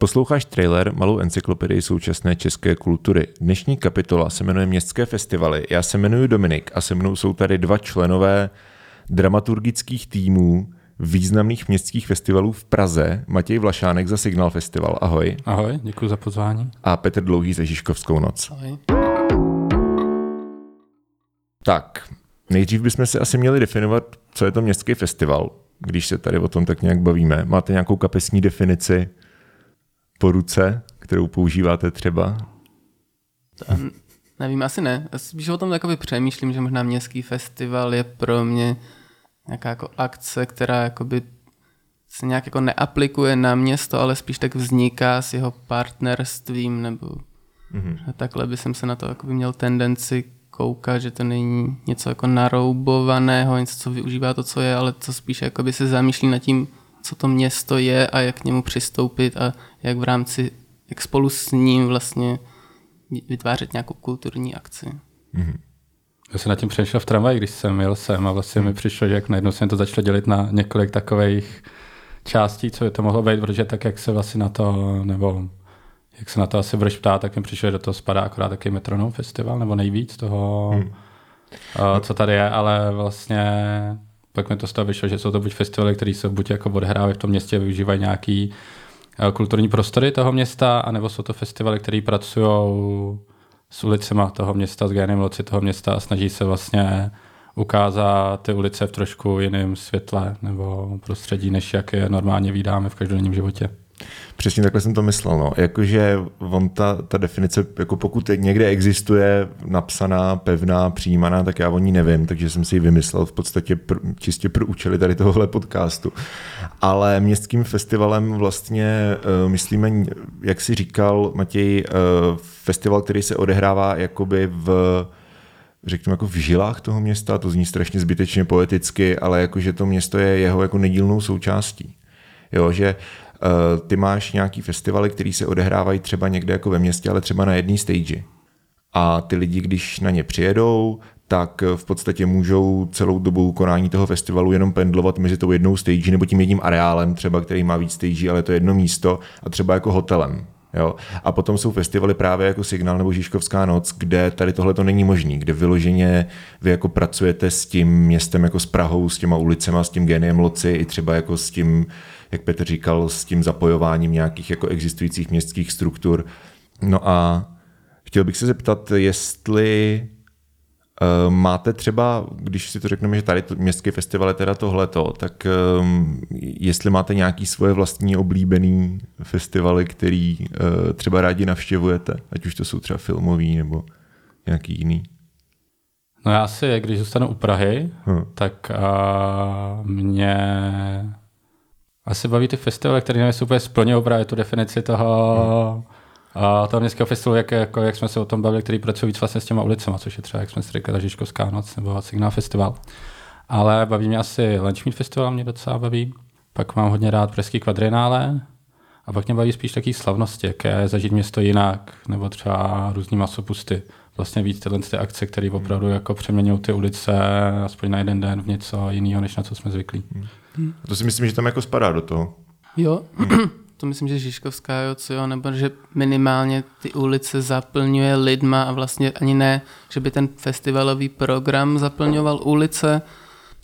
Posloucháš trailer Malou encyklopedii současné české kultury. Dnešní kapitola se jmenuje Městské festivaly. Já se jmenuji Dominik a se mnou jsou tady dva členové dramaturgických týmů významných městských festivalů v Praze. Matěj Vlašánek za Signal Festival. Ahoj. Ahoj, děkuji za pozvání. A Petr Dlouhý za Žižkovskou noc. Ahoj. Tak, nejdřív bychom si asi měli definovat, co je to městský festival, když se tady o tom tak nějak bavíme. Máte nějakou kapesní definici po ruce, kterou používáte třeba? To, nevím, asi ne. Spíš o tom takový přemýšlím, že možná městský festival je pro mě nějaká jako akce, která jakoby se nějak jako neaplikuje na město, ale spíš tak vzniká s jeho partnerstvím, nebo mm-hmm. takhle by jsem se na to jakoby měl tendenci koukat, že to není něco jako naroubovaného, něco, co využívá to, co je, ale co spíš jakoby se zamýšlí nad tím, co to město je a jak k němu přistoupit a jak v rámci, jak spolu s ním vlastně vytvářet nějakou kulturní akci. Mm-hmm. Já jsem nad tím přemýšlel v tramvaji, když jsem jel sem a vlastně mi přišlo, že jak najednou se to začalo dělit na několik takových částí, co by to mohlo být, protože tak, jak se vlastně na to, nebo jak se na to asi budeš ptát, tak mi přišlo, že do toho spadá akorát taky Metronom festival, nebo nejvíc toho, hmm. uh, co tady je, ale vlastně pak mi to z toho vyšlo, že jsou to buď festivaly, které se buď jako odehrávají v tom městě, využívají nějaký uh, kulturní prostory toho města, anebo jsou to festivaly, které pracují s ulicema toho města, s génem loci toho města a snaží se vlastně ukázat ty ulice v trošku jiném světle nebo prostředí, než jak je normálně vydáme v každodenním životě. Přesně takhle jsem to myslel. No. Jakože on ta, ta definice, jako pokud někde existuje napsaná, pevná, přijímaná, tak já o ní nevím, takže jsem si ji vymyslel v podstatě pr, čistě pro účely tady tohohle podcastu. Ale městským festivalem vlastně uh, myslíme, jak si říkal Matěj, uh, festival, který se odehrává jakoby v řekněme jako v žilách toho města, to zní strašně zbytečně poeticky, ale jakože to město je jeho jako nedílnou součástí. Jo, že ty máš nějaký festivaly, které se odehrávají třeba někde jako ve městě, ale třeba na jedné stage. A ty lidi, když na ně přijedou, tak v podstatě můžou celou dobu konání toho festivalu jenom pendlovat mezi tou jednou stage nebo tím jedním areálem, třeba který má víc stage, ale to je jedno místo a třeba jako hotelem. Jo? A potom jsou festivaly právě jako Signál nebo Žižkovská noc, kde tady tohle to není možný, kde vyloženě vy jako pracujete s tím městem jako s Prahou, s těma ulicema, s tím geniem loci, i třeba jako s tím jak Petr říkal, s tím zapojováním nějakých jako existujících městských struktur. No a chtěl bych se zeptat, jestli Uh, máte třeba, když si to řekneme, že tady to městský festival je teda tohleto, tak um, jestli máte nějaký svoje vlastní oblíbený festivaly, který uh, třeba rádi navštěvujete, ať už to jsou třeba filmový nebo nějaký jiný? No já si, když zůstanu u Prahy, hmm. tak uh, mě asi baví ty festivaly, které nejsou úplně splňují právě tu definici toho, hmm. a toho městského festivalu, jak, jako, jak jsme se o tom bavili, který pracují víc vlastně s těma ulicama, což je třeba, jak jsme si řekli, Žižkovská noc nebo Signál festival. Ale baví mě asi Lunchmeet festival, mě docela baví. Pak mám hodně rád Pražský kvadrinále, a pak mě baví spíš takové slavnosti, jaké zažít město jinak, nebo třeba různý masopusty. Vlastně víc tyhle ty akce, které opravdu jako přeměňují ty ulice aspoň na jeden den v něco jiného, než na co jsme zvyklí. Hmm. Hmm. To si myslím, že tam jako spadá do toho. Jo, to myslím, že Žižkovská, jo, co jo, nebo že minimálně ty ulice zaplňuje lidma a vlastně ani ne, že by ten festivalový program zaplňoval ulice,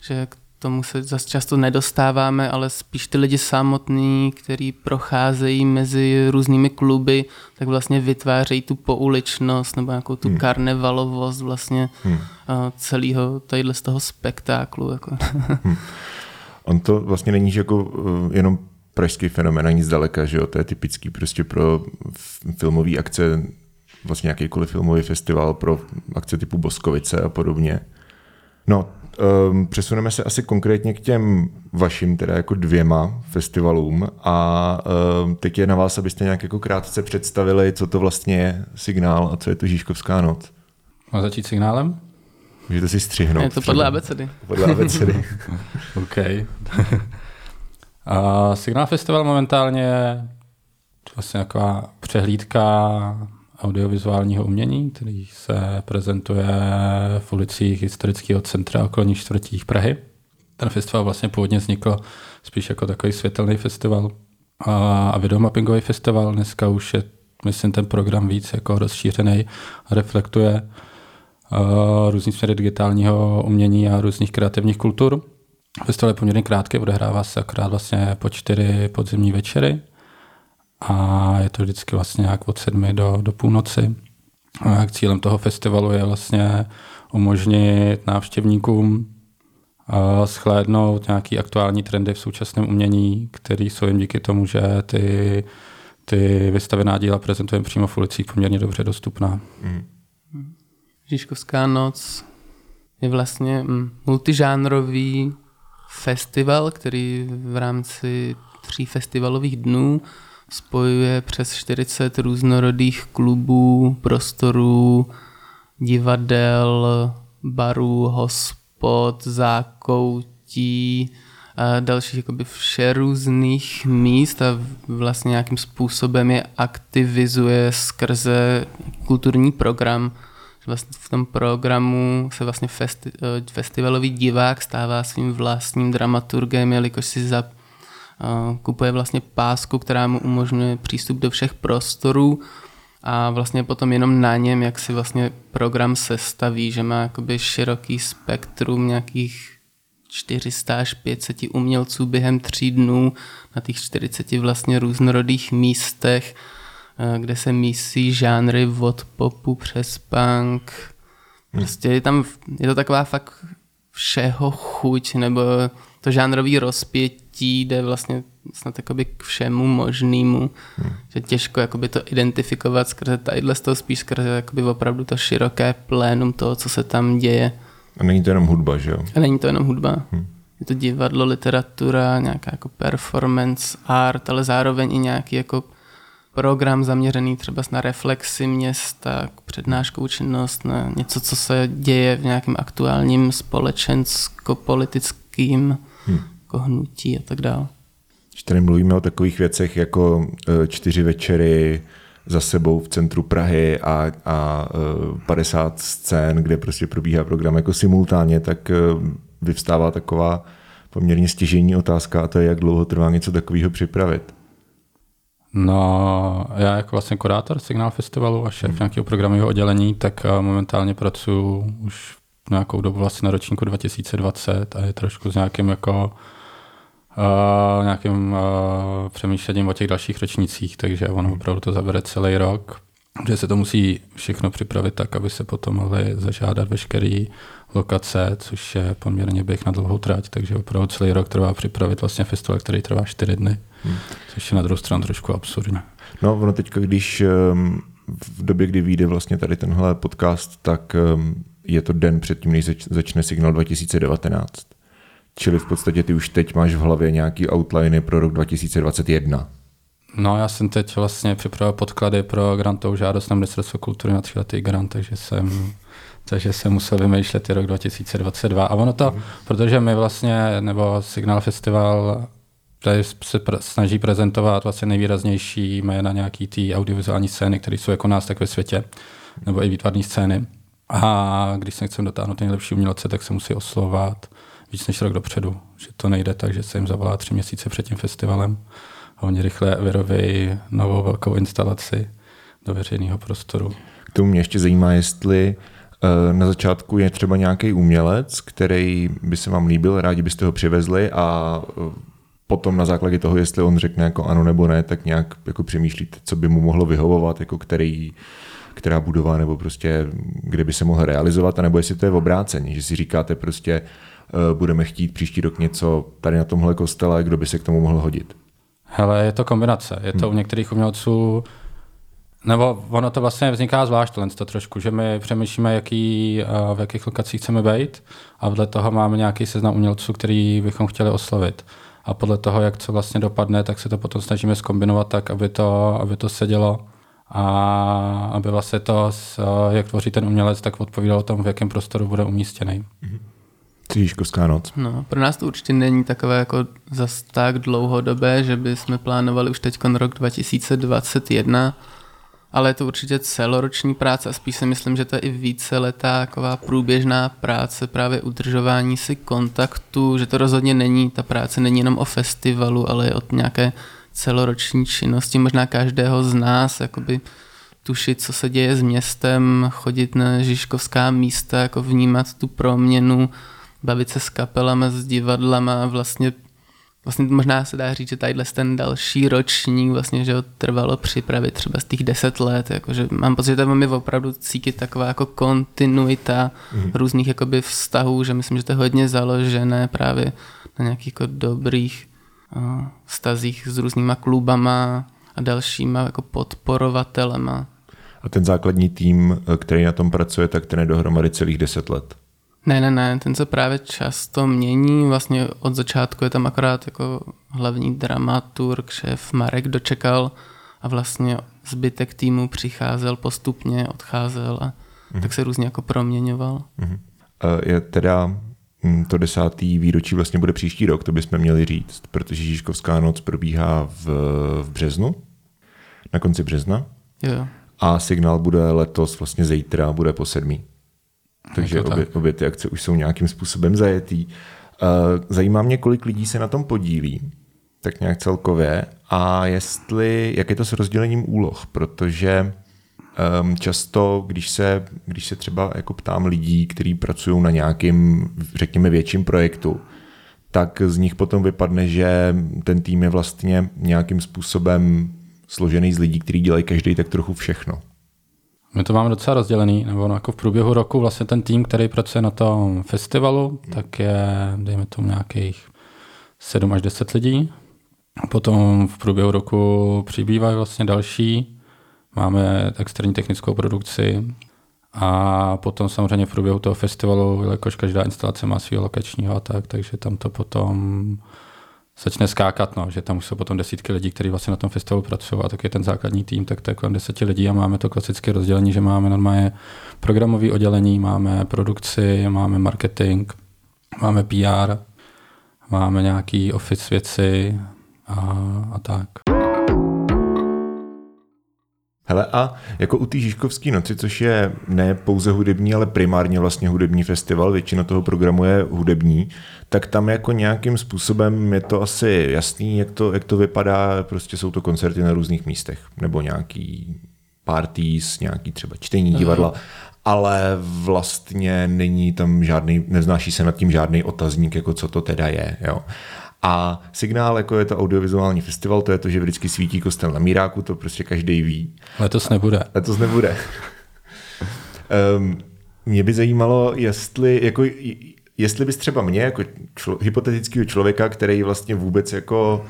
že k tomu se zase často nedostáváme, ale spíš ty lidi samotní, kteří procházejí mezi různými kluby, tak vlastně vytvářejí tu pouličnost nebo nějakou tu hmm. karnevalovost vlastně hmm. celého tadyhle z toho spektáklu. Jako. Hmm. On to vlastně není že jako eh, jenom pražský fenomén, ani zdaleka, že jo? to je typický prostě pro filmové akce, vlastně jakýkoliv filmový festival pro akce typu Boskovice a podobně. No, um, přesuneme se asi konkrétně k těm vašim, teda jako dvěma festivalům a um, teď je na vás, abyste nějak jako krátce představili, co to vlastně je signál a co je to Žížkovská noc. Má začít signálem? Můžete si střihnout. Je to podle abecedy. Podle abecedy. OK. A Signál Festival momentálně je vlastně taková přehlídka audiovizuálního umění, který se prezentuje v ulicích historického centra okolních čtvrtích Prahy. Ten festival vlastně původně vznikl spíš jako takový světelný festival, a, a videomappingový festival. Dneska už je, myslím, ten program víc jako rozšířený a reflektuje uh, různý směry digitálního umění a různých kreativních kultur. Festival je poměrně krátký, odehrává se akorát vlastně po čtyři podzimní večery a je to vždycky vlastně nějak od sedmi do, do půlnoci. A cílem toho festivalu je vlastně umožnit návštěvníkům schlédnout nějaký aktuální trendy v současném umění, které jsou jim díky tomu, že ty, ty vystavená díla prezentujeme přímo v ulicích poměrně dobře dostupná. Mm. Žižkovská noc je vlastně mm, multižánrový festival, který v rámci tří festivalových dnů spojuje přes 40 různorodých klubů, prostorů, divadel, barů, hospod, zákoutí, a dalších jakoby vše různých míst a vlastně nějakým způsobem je aktivizuje skrze kulturní program. Vlastně v tom programu se vlastně festi- festivalový divák stává svým vlastním dramaturgem, jelikož si za kupuje vlastně pásku, která mu umožňuje přístup do všech prostorů a vlastně potom jenom na něm, jak si vlastně program sestaví, že má jakoby široký spektrum nějakých 400 až 500 umělců během tří dnů na těch 40 vlastně různorodých místech, eh, kde se mísí žánry od popu přes punk. Prostě je tam, je to taková fakt všeho chuť, nebo to žánrový rozpětí jde vlastně snad jakoby k všemu možnému, hmm. že těžko jakoby to identifikovat skrze tadyhle z toho spíš skrze jakoby opravdu to široké plénum toho, co se tam děje. A není to jenom hudba, že jo? A není to jenom hudba. Hmm. Je to divadlo, literatura, nějaká jako performance, art, ale zároveň i nějaký jako program zaměřený třeba na reflexy města, přednáškou činnost, na něco, co se děje v nějakém aktuálním společensko-politickým hmm. jako hnutí a tak dále. Když tady mluvíme o takových věcech jako e, čtyři večery za sebou v centru Prahy a, a 50 e, scén, kde prostě probíhá program jako simultánně, tak e, vyvstává taková poměrně stěžení otázka a to je, jak dlouho trvá něco takového připravit. No, já jako vlastně kurátor Signál Festivalu a šéf hmm. nějakého programového oddělení, tak momentálně pracuji už nějakou dobu vlastně na ročníku 2020 a je trošku s nějakým jako uh, nějakým uh, přemýšlením o těch dalších ročnících, takže ono opravdu to zabere celý rok, že se to musí všechno připravit tak, aby se potom mohly zažádat veškeré lokace, což je poměrně běh na dlouhou trať, takže opravdu celý rok trvá připravit vlastně festival, který trvá čtyři dny, hmm. což je na druhou stranu trošku absurdní. No, ono teďka, když um, v době, kdy vyjde vlastně tady tenhle podcast, tak um, je to den předtím, než začne Signal 2019. Čili v podstatě ty už teď máš v hlavě nějaký outliny pro rok 2021. No, já jsem teď vlastně připravil podklady pro grantovou žádost na Ministerstvo kultury na tříletý grant, takže jsem, takže jsem musel vymýšlet i rok 2022. A ono to, mm. protože my vlastně, nebo Signál Festival tady se pr- snaží prezentovat vlastně nejvýraznější jména nějaký ty audiovizuální scény, které jsou jako nás tak ve světě, nebo i výtvarné scény. A když se chceme dotáhnout nejlepší umělce, tak se musí oslovat víc než rok dopředu. Že to nejde tak, že se jim zavolá tři měsíce před tím festivalem a oni rychle vyrobejí novou velkou instalaci do veřejného prostoru. K tomu mě ještě zajímá, jestli eh, na začátku je třeba nějaký umělec, který by se vám líbil, rádi byste ho přivezli a eh, potom na základě toho, jestli on řekne jako ano nebo ne, tak nějak jako přemýšlíte, co by mu mohlo vyhovovat, jako který, která budova nebo prostě kde by se mohl realizovat, anebo jestli to je v obrácení, že si říkáte prostě Eh, budeme chtít příští rok něco tady na tomhle kostele, kdo by se k tomu mohl hodit? Hele, je to kombinace. Je to hmm. u některých umělců, nebo ono to vlastně vzniká zvlášť to trošku, že my přemýšlíme, jaký, eh, v jakých lokacích chceme být a vedle toho máme nějaký seznam umělců, který bychom chtěli oslovit. A podle toho, jak co vlastně dopadne, tak se to potom snažíme skombinovat tak, aby to, aby to sedělo a aby vlastně to, jak tvoří ten umělec, tak odpovídalo tomu, v jakém prostoru bude umístěný. Mm-hmm. Třížkovská noc. No, pro nás to určitě není takové jako zas tak dlouhodobé, že bychom plánovali už teď rok 2021, ale je to určitě celoroční práce a spíš si myslím, že to je i více letá taková průběžná práce, právě udržování si kontaktu, že to rozhodně není, ta práce není jenom o festivalu, ale je o nějaké celoroční činnosti, možná každého z nás, jakoby tušit, co se děje s městem, chodit na Žižkovská místa, jako vnímat tu proměnu, bavit se s kapelama, s divadlama, vlastně vlastně možná se dá říct, že tadyhle ten další ročník vlastně, že ho trvalo připravit třeba z těch deset let, jakože mám pocit, že tam mi opravdu cítit taková jako kontinuita mm. různých jakoby vztahů, že myslím, že to je hodně založené právě na nějakých jako dobrých uh, vztazích s různýma klubama a dalšíma jako podporovatelema. A ten základní tým, který na tom pracuje, tak ten je dohromady celých deset let. Ne, ne, ne, ten se právě často mění, vlastně od začátku je tam akorát jako hlavní dramaturg, šéf Marek dočekal a vlastně zbytek týmu přicházel postupně, odcházel a mm. tak se různě jako proměňoval. Mm. Je teda hm, to desátý výročí vlastně bude příští rok, to bychom měli říct, protože Žižkovská noc probíhá v, v březnu, na konci března. Jo. A signál bude letos, vlastně zítra, bude po sedmý. Takže jako obě, obě ty akce už jsou nějakým způsobem zajetý. Eh, zajímá mě, kolik lidí se na tom podílí, tak nějak celkově, a jestli, jak je to s rozdělením úloh, protože um, často, když se, když se třeba jako ptám lidí, kteří pracují na nějakým, řekněme, větším projektu, tak z nich potom vypadne, že ten tým je vlastně nějakým způsobem složený z lidí, kteří dělají každý tak trochu všechno. My to máme docela rozdělený, nebo no, jako v průběhu roku vlastně ten tým, který pracuje na tom festivalu, tak je, dejme tomu nějakých 7 až 10 lidí. Potom v průběhu roku přibývají vlastně další. Máme externí technickou produkci a potom samozřejmě v průběhu toho festivalu, jakož každá instalace má svého lokačního a tak, takže tam to potom začne skákat, no, že tam už jsou potom desítky lidí, kteří vlastně na tom festivalu pracují a tak je ten základní tým, tak to je kolem deseti lidí a máme to klasické rozdělení, že máme normálně programové oddělení, máme produkci, máme marketing, máme PR, máme nějaký office věci a, a tak. Hele a jako u té Žižkovské noci, což je ne pouze hudební, ale primárně vlastně hudební festival, většina toho programu je hudební, tak tam jako nějakým způsobem je to asi jasný, jak to, jak to vypadá, prostě jsou to koncerty na různých místech, nebo nějaký parties, nějaký třeba čtení divadla, ale vlastně není tam žádný, neznáší se nad tím žádný otazník, jako co to teda je. Jo. A signál, jako je to audiovizuální festival, to je to, že vždycky svítí kostel na Míráku, to prostě každý ví. Letos nebude. Letos nebude. um, mě by zajímalo, jestli, jako, jestli bys třeba mě, jako člo, hypotetického člověka, který vlastně vůbec jako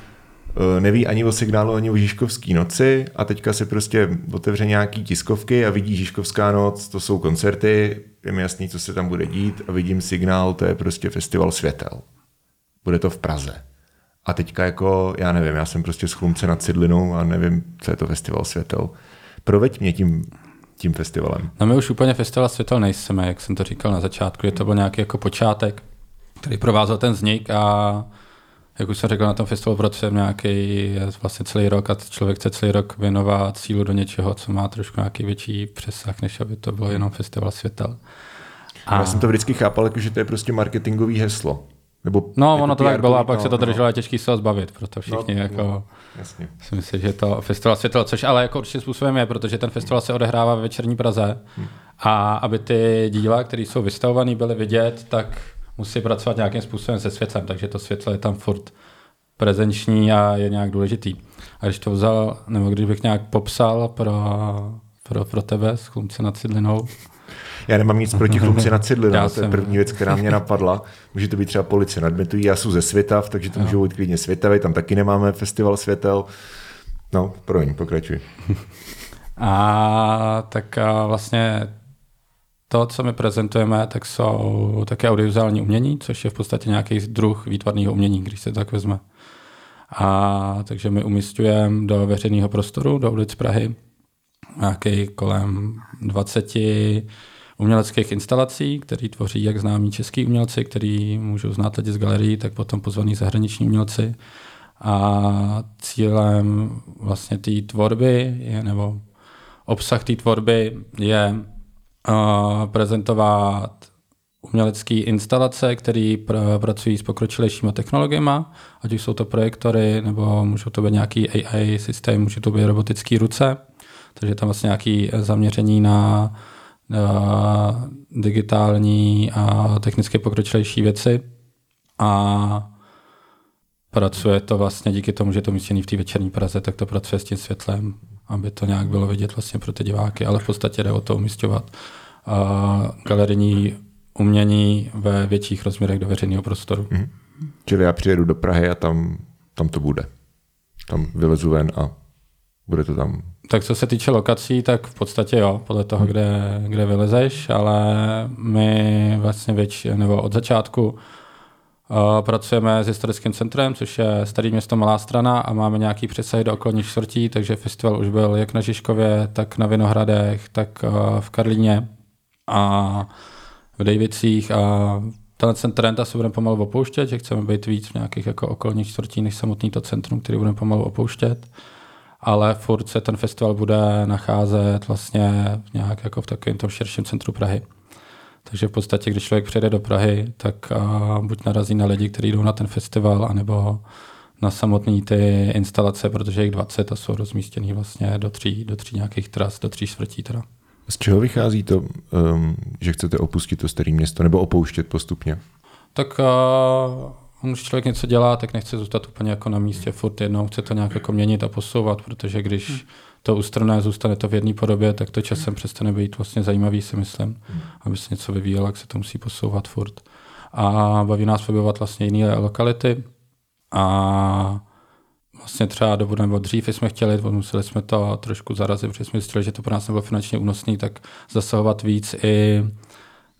eh, neví ani o signálu, ani o Žižkovské noci a teďka se prostě otevře nějaký tiskovky a vidí Žižkovská noc, to jsou koncerty, je mi jasný, co se tam bude dít a vidím signál, to je prostě festival světel bude to v Praze. A teďka jako, já nevím, já jsem prostě schlumce nad Cidlinou a nevím, co je to Festival světel. Proveď mě tím, tím festivalem. No my už úplně Festival světel nejsme, jak jsem to říkal na začátku, je to byl nějaký jako počátek, který provázel ten vznik a jak už jsem řekl, na tom festivalu pracujeme nějaký vlastně celý rok a člověk chce celý rok věnovat sílu do něčeho, co má trošku nějaký větší přesah, než aby to bylo jenom festival světel. A... Já jsem to vždycky chápal, jako, že to je prostě marketingový heslo. Nebo no, jako ono to tak bylo a pak no, se to no. drželo no. a těžký se ho zbavit, proto všichni no, jako, no, jasně. si myslím, že to festival světel, což ale jako určitě způsobem je, protože ten festival se odehrává ve večerní Praze hmm. a aby ty díla, které jsou vystavované, byly vidět, tak musí pracovat nějakým způsobem se světlem, takže to světlo je tam furt prezenční a je nějak důležitý. A když to vzal, nebo když bych nějak popsal pro, pro, pro tebe s chlumce nad Cidlinou, já nemám nic proti chlupci na cidli, no, to je první věc, která mě napadla. Může to být třeba policie nadmetují, já jsem ze Světav, takže to můžou být klidně Světavy, tam taky nemáme festival světel. No, proň, pokračuj. A tak a vlastně to, co my prezentujeme, tak jsou také audiovizuální umění, což je v podstatě nějaký druh výtvarného umění, když se tak vezme. A takže my umistujeme do veřejného prostoru, do ulic Prahy, nějaký kolem 20 uměleckých instalací, které tvoří jak známí český umělci, který můžou znát lidi z galerii, tak potom pozvaní zahraniční umělci. A cílem vlastně té tvorby je, nebo obsah té tvorby je uh, prezentovat umělecké instalace, které pr- pracují s pokročilejšíma technologiemi, ať už jsou to projektory, nebo můžou to být nějaký AI systém, může to být robotické ruce, takže tam vlastně nějaké zaměření na, digitální a technicky pokročilejší věci. A pracuje to vlastně díky tomu, že je to umístěný v té večerní Praze, tak to pracuje s tím světlem, aby to nějak bylo vidět vlastně pro ty diváky, ale v podstatě jde o to umístěvat galerijní umění ve větších rozměrech do veřejného prostoru. Mm. Čili já přijedu do Prahy a tam, tam to bude. Tam vylezu ven a bude to tam. Tak co se týče lokací, tak v podstatě jo, podle toho, hmm. kde, kde vylezeš, ale my vlastně větši, nebo od začátku uh, pracujeme s historickým centrem, což je Starý město Malá strana a máme nějaký přesah do okolních čtvrtí, takže festival už byl jak na Žižkově, tak na Vinohradech, tak uh, v Karlíně a v Davicích a tenhle ten trend asi budeme pomalu opouštět, že chceme být víc v nějakých jako okolních čtvrtí než samotný to centrum, který budeme pomalu opouštět. Ale furt se ten festival bude nacházet vlastně nějak jako v takovém tom širším centru Prahy. Takže v podstatě, když člověk přijde do Prahy, tak uh, buď narazí na lidi, kteří jdou na ten festival, anebo na samotné ty instalace, protože jich 20 a jsou rozmístěný vlastně do tří, do tří nějakých tras, do tří čtvrtí teda. Z čeho vychází to, um, že chcete opustit to staré město nebo opouštět postupně? Tak uh, když člověk něco dělá, tak nechce zůstat úplně jako na místě furt jednou, chce to nějak jako měnit a posouvat, protože když hmm. to ustrné zůstane to v jedné podobě, tak to časem přestane být vlastně zajímavý, si myslím. Hmm. Aby se něco vyvíjelo, jak se to musí posouvat furt. A baví nás objevovat vlastně jiné lokality a vlastně třeba dobu nebo dřív jsme chtěli, museli jsme to trošku zarazit, protože jsme zjistili, že to pro nás nebylo finančně únosné, tak zasahovat víc i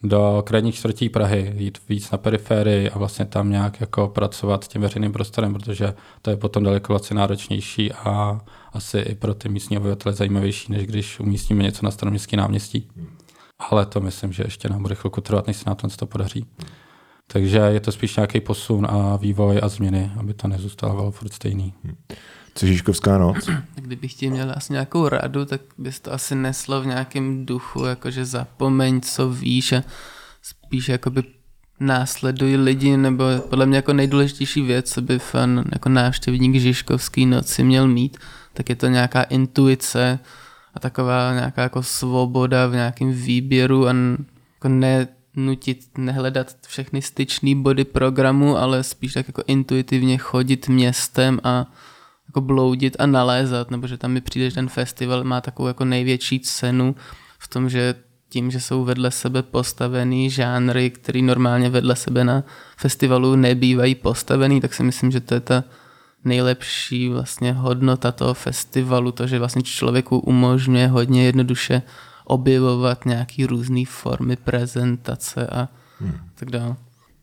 do krajních čtvrtí Prahy, jít víc na periférii a vlastně tam nějak jako pracovat s tím veřejným prostorem, protože to je potom daleko vlastně náročnější a asi i pro ty místní obyvatele zajímavější, než když umístíme něco na staroměstský náměstí. Ale to myslím, že ještě nám bude chvilku trvat, než se nám to podaří. Takže je to spíš nějaký posun a vývoj a změny, aby to nezůstalo furt stejný. Co Žižkovská noc? Kdybych ti měl asi nějakou radu, tak bys to asi neslo v nějakém duchu, jakože zapomeň, co víš a spíš jakoby následují lidi, nebo podle mě jako nejdůležitější věc, co by fan jako návštěvník Žižkovský noci měl mít, tak je to nějaká intuice a taková nějaká jako svoboda v nějakém výběru a jako ne nutit nehledat všechny styčné body programu, ale spíš tak jako intuitivně chodit městem a jako bloudit a nalézat, nebo že tam mi přijde, že ten festival má takovou jako největší cenu v tom, že tím, že jsou vedle sebe postavený žánry, které normálně vedle sebe na festivalu nebývají postavený, tak si myslím, že to je ta nejlepší vlastně hodnota toho festivalu, to, že vlastně člověku umožňuje hodně jednoduše objevovat nějaký různé formy prezentace a hmm. tak dále.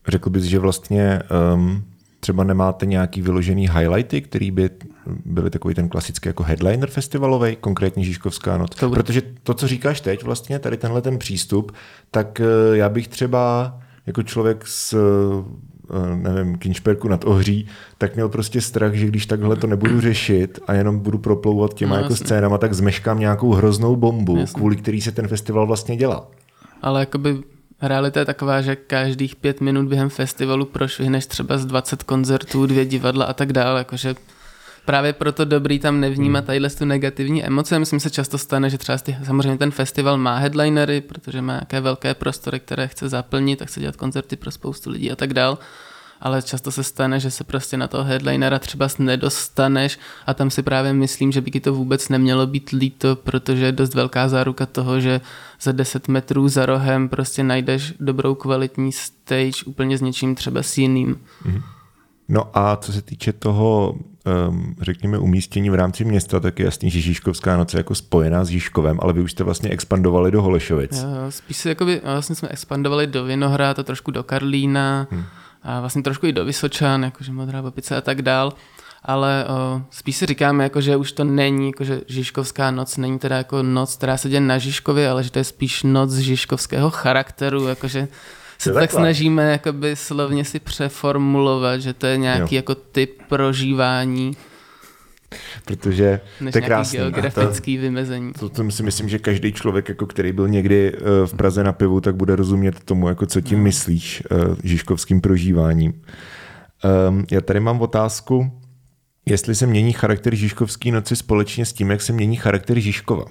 Řekl bys, že vlastně um, třeba nemáte nějaký vyložený highlighty, který by byly takový ten klasický jako headliner festivalový, konkrétně Žižkovská noc. To Protože to, co říkáš teď, vlastně tady tenhle ten přístup, tak uh, já bych třeba jako člověk s Eh, nevím, Kinšperku nad Ohří, tak měl prostě strach, že když takhle to nebudu řešit a jenom budu proplouvat těma no, jako scénama, tak zmeškám nějakou hroznou bombu, jasný. kvůli který se ten festival vlastně dělá. Ale jakoby realita je taková, že každých pět minut během festivalu prošvihneš třeba z 20 koncertů, dvě divadla a tak dále, jakože právě proto dobrý tam nevnímat hmm. tadyhle tu negativní emoce. Myslím se často stane, že třeba samozřejmě ten festival má headlinery, protože má nějaké velké prostory, které chce zaplnit a chce dělat koncerty pro spoustu lidí a tak dál ale často se stane, že se prostě na toho headlinera třeba nedostaneš a tam si právě myslím, že by ti to vůbec nemělo být líto, protože je dost velká záruka toho, že za 10 metrů za rohem prostě najdeš dobrou kvalitní stage úplně s něčím třeba s jiným. Mm-hmm. No a co se týče toho, um, řekněme, umístění v rámci města, tak je jasný, že Žižkovská noc je jako spojená s Žižkovem, ale vy už jste vlastně expandovali do Holešovic. Jo, spíš si jakoby, vlastně jsme expandovali do Vinohrad a trošku do Karlína hmm. A vlastně trošku i do Vysočan, jakože Modrá Babice a tak dál. Ale o, spíš si říkáme, jako, že už to není, jako, že Žižkovská noc není teda jako noc, která se děje na Žižkově, ale že to je spíš noc žižkovského charakteru, jakože se tak snažíme jakoby slovně si přeformulovat, že to je nějaký jo. jako typ prožívání protože Než to je krásný. Geografický vymezení. To, to si myslím, že každý člověk, jako který byl někdy eh, v Praze na pivu, tak bude rozumět tomu, jako co tím myslíš eh, žižkovským prožíváním. Um, já tady mám otázku, jestli se mění charakter Žižkovský noci společně s tím, jak se mění charakter Žižkova.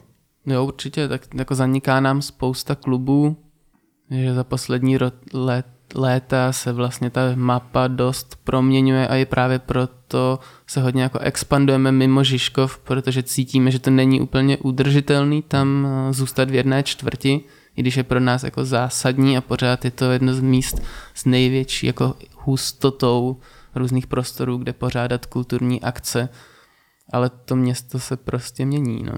Jo, určitě, tak jako zaniká nám spousta klubů, že za poslední ro- let, léta se vlastně ta mapa dost proměňuje a i právě proto se hodně jako expandujeme mimo Žižkov, protože cítíme, že to není úplně udržitelný tam eh, zůstat v jedné čtvrti, i když je pro nás jako zásadní a pořád je to jedno z míst s největší jako hustotou různých prostorů, kde pořádat kulturní akce, ale to město se prostě mění. No.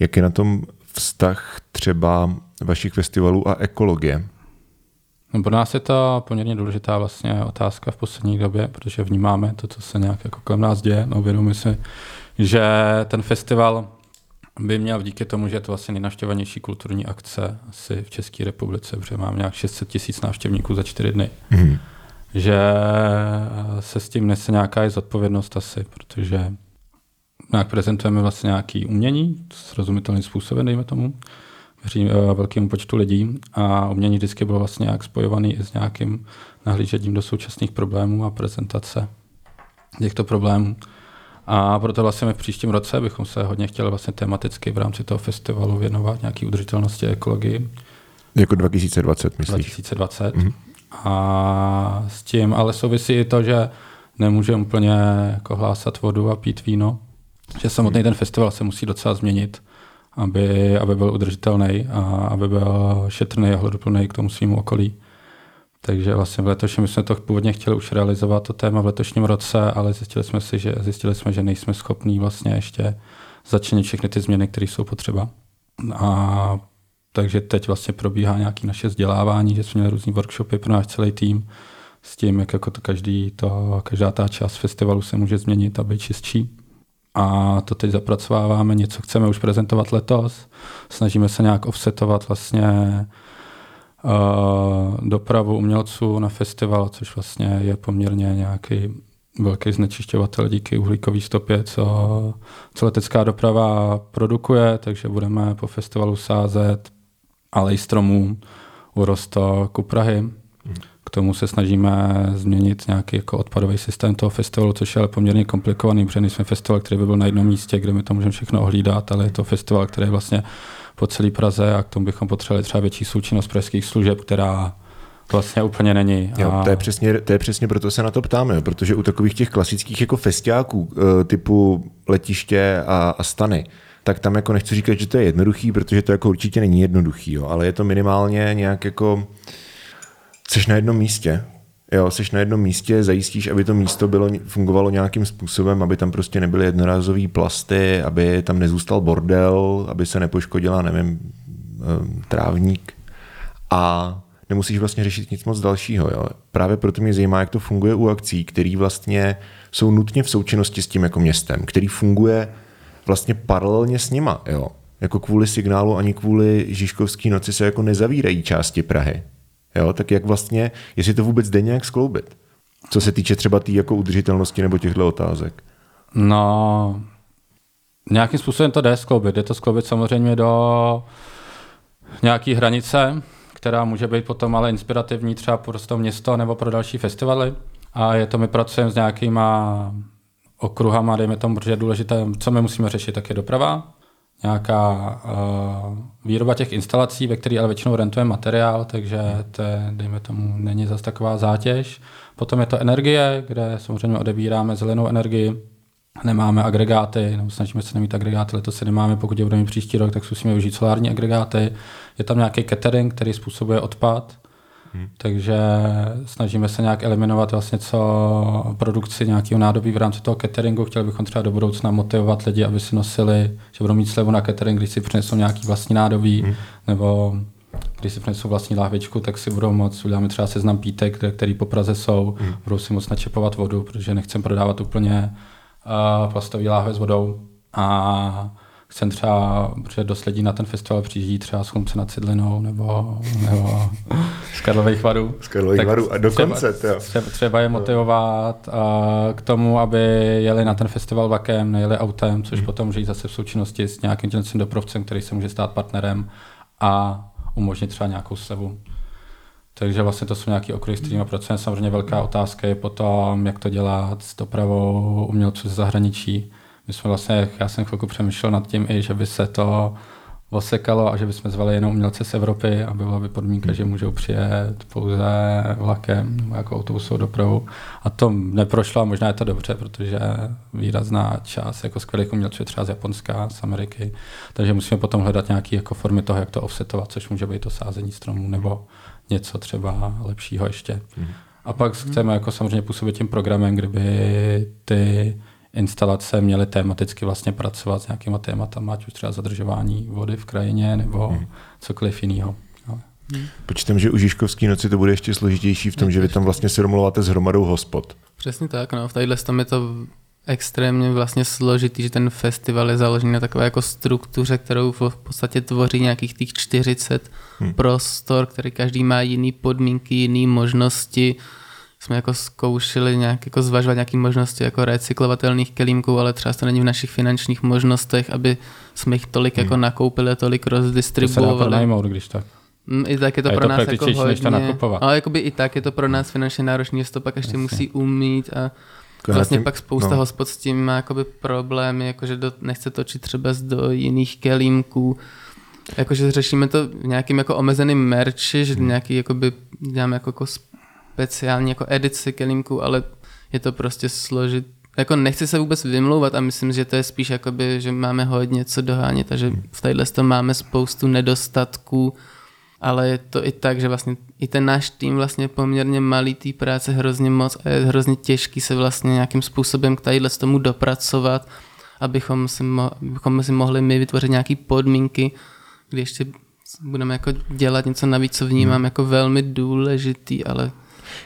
Jak je na tom vztah třeba vašich festivalů a ekologie? No, pro nás je to poměrně důležitá vlastně otázka v poslední době, protože vnímáme to, co se nějak jako kolem nás děje. No, uvědomujeme si, že ten festival by měl díky tomu, že je to vlastně nejnavštěvanější kulturní akce asi v České republice, protože mám nějak 600 tisíc návštěvníků za čtyři dny. Mm. Že se s tím nese nějaká zodpovědnost asi, protože nějak prezentujeme vlastně nějaký umění, srozumitelným způsobem, dejme tomu, velkému počtu lidí a umění vždycky bylo vlastně nějak spojovaný i s nějakým nahlížením do současných problémů a prezentace těchto problémů. A proto vlastně my v příštím roce bychom se hodně chtěli vlastně tematicky v rámci toho festivalu věnovat nějaký udržitelnosti a ekologii. Jako 2020, myslíš? 2020. Mm-hmm. A s tím ale souvisí i to, že nemůžeme úplně jako hlásat vodu a pít víno, že samotný ten festival se musí docela změnit, aby, aby byl udržitelný a aby byl šetrný a hleduplný k tomu svým okolí. Takže vlastně v letošním my jsme to původně chtěli už realizovat to téma v letošním roce, ale zjistili jsme si, že zjistili jsme, že nejsme schopní vlastně ještě začlenit všechny ty změny, které jsou potřeba. A takže teď vlastně probíhá nějaké naše vzdělávání, že jsme měli různý workshopy pro náš celý tým s tím, jak jako to každý to, každá ta část festivalu se může změnit a být čistší. A to teď zapracováváme, něco chceme už prezentovat letos. Snažíme se nějak offsetovat vlastně uh, dopravu umělců na festival, což vlastně je poměrně nějaký velký znečišťovatel díky uhlíkové stopě, co, co letecká doprava produkuje, takže budeme po festivalu sázet alej stromů u Rostoku Prahy. Hmm tomu se snažíme změnit nějaký jako odpadový systém toho festivalu, což je ale poměrně komplikovaný, protože jsme festival, který by byl na jednom místě, kde my to můžeme všechno ohlídat, ale je to festival, který je vlastně po celé Praze a k tomu bychom potřebovali třeba větší součinnost pražských služeb, která vlastně úplně není. A... Jo, to, je přesně, to je přesně proto se na to ptáme, protože u takových těch klasických jako festiáků eh, typu letiště a, a stany, tak tam jako nechci říkat, že to je jednoduchý, protože to jako určitě není jednoduchý, jo, ale je to minimálně nějak jako Jsi na jednom místě. Jo, jsi na jednom místě, zajistíš, aby to místo bylo, fungovalo nějakým způsobem, aby tam prostě nebyly jednorázové plasty, aby tam nezůstal bordel, aby se nepoškodila, nevím, trávník. A nemusíš vlastně řešit nic moc dalšího. Jo. Právě proto mě zajímá, jak to funguje u akcí, které vlastně jsou nutně v součinnosti s tím jako městem, který funguje vlastně paralelně s nima. Jo. Jako kvůli signálu ani kvůli Žižkovský noci se jako nezavírají části Prahy. Jo? Tak jak vlastně, jestli to vůbec jde nějak skloubit? Co se týče třeba té tý jako udržitelnosti nebo těchto otázek. No, nějakým způsobem to jde skloubit. Jde to skloubit samozřejmě do nějaké hranice, která může být potom ale inspirativní třeba pro to město nebo pro další festivaly. A je to, my pracujeme s nějakýma okruhama, dejme tomu, protože je důležité, co my musíme řešit, tak je doprava, nějaká uh, výroba těch instalací, ve které ale většinou rentujeme materiál, takže to dejme tomu, není zase taková zátěž. Potom je to energie, kde samozřejmě odebíráme zelenou energii, nemáme agregáty, nebo snažíme se nemít agregáty, letos se nemáme, pokud je budeme příští rok, tak zkusíme využít solární agregáty. Je tam nějaký catering, který způsobuje odpad, Hmm. Takže snažíme se nějak eliminovat vlastně co produkci nějakého nádobí v rámci toho cateringu. Chtěli bychom třeba do budoucna motivovat lidi, aby si nosili, že budou mít slevu na catering, když si přinesou nějaký vlastní nádobí, hmm. nebo když si přinesou vlastní láhvičku, tak si budou moct, uděláme třeba seznam pítek, který po Praze jsou, hmm. budou si moct načepovat vodu, protože nechcem prodávat úplně uh, plastové láhve s vodou. A chcem třeba, protože dost lidí na ten festival přijíždí třeba z Chlumce nad Cidlinou nebo, nebo z Karlových varů. Z Karlových varů a dokonce, třeba, třeba, třeba je motivovat a k tomu, aby jeli na ten festival vakem, nejeli autem, což hmm. potom může jít zase v součinnosti s nějakým tím dopravcem, který se může stát partnerem a umožnit třeba nějakou slevu. Takže vlastně to jsou nějaký okruhy, s kterými pracujeme. Samozřejmě velká otázka je potom, jak to dělat s dopravou umělců ze zahraničí. My jsme vlastně, já jsem chvilku přemýšlel nad tím i, že by se to osekalo a že bychom zvali jenom umělce z Evropy, aby byla by podmínka, že můžou přijet pouze vlakem nebo jako autobusovou dopravu. A to neprošlo a možná je to dobře, protože výrazná část jako skvělých umělců je třeba z Japonska, z Ameriky. Takže musíme potom hledat nějaké jako formy toho, jak to offsetovat, což může být to sázení stromů nebo něco třeba lepšího ještě. Mm. A pak chceme jako samozřejmě působit tím programem, kdyby ty instalace měly tematicky vlastně pracovat s nějakýma tématama, ať už třeba zadržování vody v krajině nebo mm. cokoliv jiného. Hmm. Počítám, že u Žižkovské noci to bude ještě složitější v tom, že vy tam vlastně si domluváte s hromadou hospod. Přesně tak, no. V tadyhle tom je to extrémně vlastně složitý, že ten festival je založený na takové jako struktuře, kterou v podstatě tvoří nějakých těch 40 hmm. prostor, který každý má jiný podmínky, jiné možnosti. Jsme jako zkoušeli nějak jako zvažovat nějaké možnosti jako recyklovatelných kelímků, ale třeba to není v našich finančních možnostech, aby jsme jich tolik hmm. jako nakoupili a tolik rozdistribuovali. To se dá když tak. Mm, I tak je to je pro to nás jako hodně, než to nakupovat. ale jakoby i tak je to pro nás finančně náročné, že to pak ještě Jasně. musí umít a Vlastně pak spousta no. hospod s tím má jakoby problémy, jakože do, nechce točit třeba do jiných kelímků. Jakože řešíme to v nějakým jako omezeným merči, že hmm. nějaký jakoby děláme jako, jako speciální jako edici kelímků, ale je to prostě složit. Jako nechci se vůbec vymlouvat a myslím, že to je spíš jakoby, že máme hodně co dohánět a že hmm. v tadyhle tom máme spoustu nedostatků ale je to i tak, že vlastně i ten náš tým vlastně poměrně malý té práce hrozně moc a je hrozně těžký se vlastně nějakým způsobem k tadyhle tomu dopracovat, abychom si, mo- abychom si mohli my vytvořit nějaké podmínky, kdy ještě budeme jako dělat něco navíc, co vnímám hmm. jako velmi důležitý, ale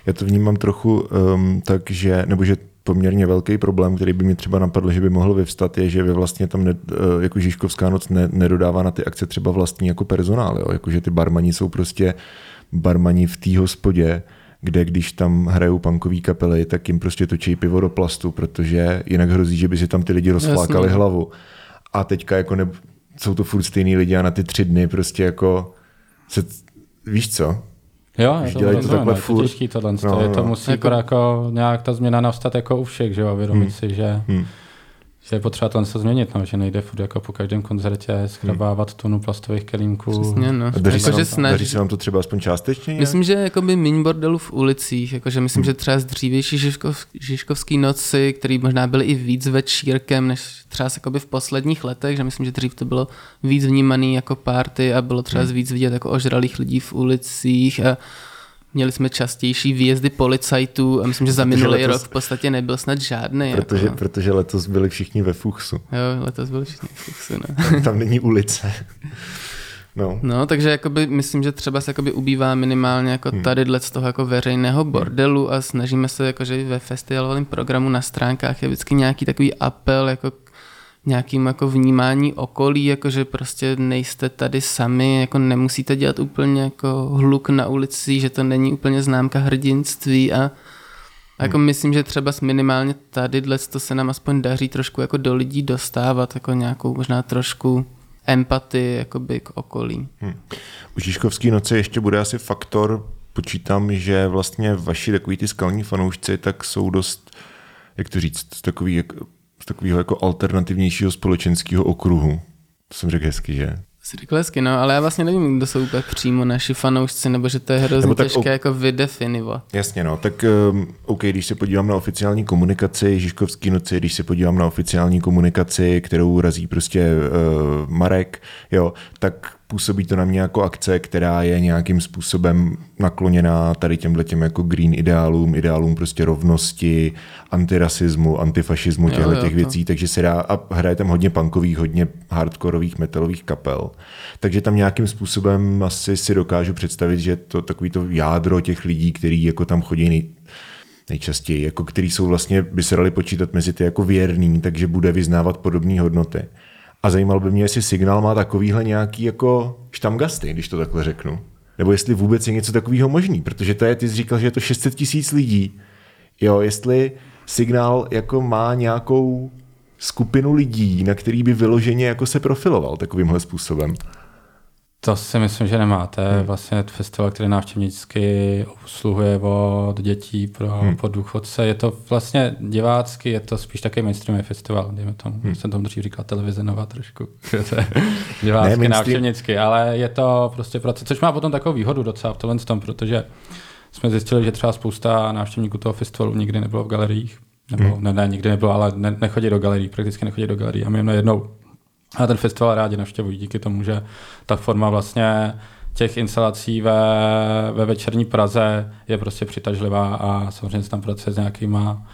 já to vnímám trochu um, tak, že, nebo že poměrně velký problém, který by mi třeba napadl, že by mohl vyvstat, je, že vy vlastně tam ne, eh, jako Žižkovská noc ne, nedodává na ty akce třeba vlastní jako personál, jo? Jako, že ty barmani jsou prostě barmani v té hospodě, kde když tam hrajou punkové kapely, tak jim prostě točí pivo do plastu, protože jinak hrozí, že by si tam ty lidi rozflákali Jasně. hlavu. A teďka jako ne, jsou to furt stejný lidi a na ty tři dny prostě jako se, víš co, Jo, je to, dělají to takhle furt. Je to těžký tohle, no, je to no. musí jako... jako nějak ta změna nastat jako u všech, že jo, vědomit hmm. si, že hmm že je potřeba to se změnit, no, že nejde furt jako po každém koncertě skrabávat tunu plastových kelímků. Přesně, no. A daří, jako, se vám, daří se vám to třeba aspoň částečně? Nějak? Myslím, že jakoby míň bordelu v ulicích, jakože myslím, hmm. že třeba z dřívější Žižkov, Žižkovský noci, který možná byly i víc večírkem, než třeba jakoby v posledních letech, že myslím, že dřív to bylo víc vnímaný jako party a bylo třeba hmm. víc vidět jako ožralých lidí v ulicích a Měli jsme častější výjezdy policajtů a myslím, že za minulý letos, rok v podstatě nebyl snad žádný. Protože, jako. protože letos byli všichni ve Fuchsu. Jo, letos byli všichni ve Fuchsu. Ne? Tam, tam není ulice. No. no, takže jakoby, myslím, že třeba se jakoby ubývá minimálně jako hmm. tady z toho jako veřejného hmm. bordelu a snažíme se, jakože ve festivalovém programu na stránkách je vždycky nějaký takový apel jako nějakým jako vnímání okolí, jako že prostě nejste tady sami, jako nemusíte dělat úplně jako hluk na ulici, že to není úplně známka hrdinství a a jako hmm. myslím, že třeba minimálně tady to se nám aspoň daří trošku jako do lidí dostávat, jako nějakou možná trošku empatii jakoby k okolí. Hmm. U Žižkovské noci ještě bude asi faktor, počítám, že vlastně vaši takový ty skalní fanoušci tak jsou dost, jak to říct, takový jak takového jako alternativnějšího společenského okruhu. To jsem řekl hezky, že? Jsi řekl hezky, no, ale já vlastně nevím, kdo jsou úplně přímo naši fanoušci, nebo že to je hrozně těžké o... jako vydefinovat. Jasně, no, tak um, OK, když se podívám na oficiální komunikaci Žižkovský noci, když se podívám na oficiální komunikaci, kterou razí prostě uh, Marek, jo, tak působí to na mě jako akce, která je nějakým způsobem nakloněná tady těmhle těm jako green ideálům, ideálům prostě rovnosti, antirasismu, antifašismu, těchto těch věcí, takže se dá, a hraje tam hodně punkových, hodně hardkorových metalových kapel. Takže tam nějakým způsobem asi si dokážu představit, že to takový to jádro těch lidí, kteří jako tam chodí nej, nejčastěji, jako který jsou vlastně, by se dali počítat mezi ty jako věrný, takže bude vyznávat podobné hodnoty A zajímalo by mě, jestli signál má takovýhle nějaký jako štamgasty, když to takhle řeknu. Nebo jestli vůbec je něco takového možný, protože to je, ty jsi říkal, že je to 600 tisíc lidí. Jo, jestli signál jako má nějakou skupinu lidí, na který by vyloženě jako se profiloval takovýmhle způsobem. To si myslím, že nemá. To je hmm. vlastně festival, který návštěvnicky obsluhuje od dětí pro hmm. po důchodce. Je to vlastně divácky, je to spíš takový mainstreamový festival, dejme tomu. Hmm. Jsem tomu dřív říkal televize nová trošku. divácky, ne, návštěvnicky, ale je to prostě pro což má potom takovou výhodu docela v tohle tom, protože jsme zjistili, že třeba spousta návštěvníků toho festivalu nikdy nebylo v galeriích. Nebo hmm. ne, ne, nikdy nebylo, ale ne, nechodí do galerií, prakticky nechodí do galerií. A my jenom jednou a ten festival rádi navštěvují díky tomu, že ta forma vlastně těch instalací ve, ve večerní Praze je prostě přitažlivá a samozřejmě se tam pracuje s nějakýma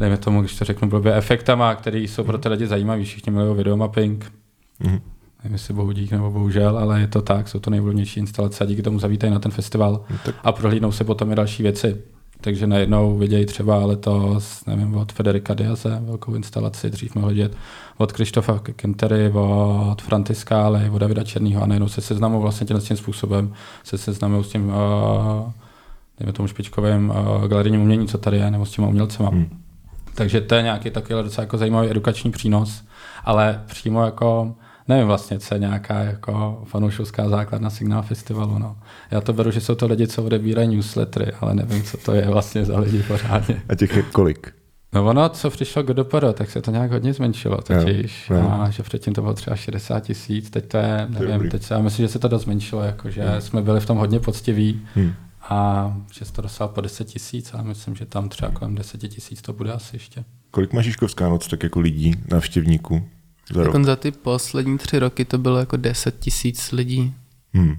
dejme tomu, když to řeknu blbě, efektama, které jsou pro ty lidi zajímavé. Všichni milují videomapping. Mm-hmm. Nevím, jestli bohudík nebo bohužel, ale je to tak, jsou to nejvlivnější instalace a díky tomu zavítají na ten festival no, tak. a prohlídnou se potom i další věci. Takže najednou vidějí třeba letos, nevím, od Federika Diaze velkou instalaci, dřív mohli vidět od Krištofa Kentery, od Frantiskály, od Davida Černýho a najednou se seznamují vlastně tím způsobem, se seznamují s tím, uh, dejme tomu špičkovým uh, galerijním umění, co tady je, nebo s těma umělcema. Hmm. Takže to je nějaký takový docela jako zajímavý edukační přínos, ale přímo jako nevím vlastně, co je nějaká jako fanoušovská základna signál festivalu. No. Já to beru, že jsou to lidi, co odebírají newslettery, ale nevím, co to je vlastně za lidi pořádně. A těch je kolik? No ono, co přišlo GDPR, tak se to nějak hodně zmenšilo totiž. Jo, jo. A že předtím to bylo třeba 60 tisíc, teď to je, nevím, teď se, já myslím, že se to dost zmenšilo, jako, že hmm. jsme byli v tom hodně poctiví hmm. a že se to dostalo po 10 tisíc a myslím, že tam třeba kolem 10 tisíc to bude asi ještě. Kolik má Žižkovská noc tak jako lidí, návštěvníků? Za, rok. za ty poslední tři roky to bylo jako 10 tisíc lidí. Hmm.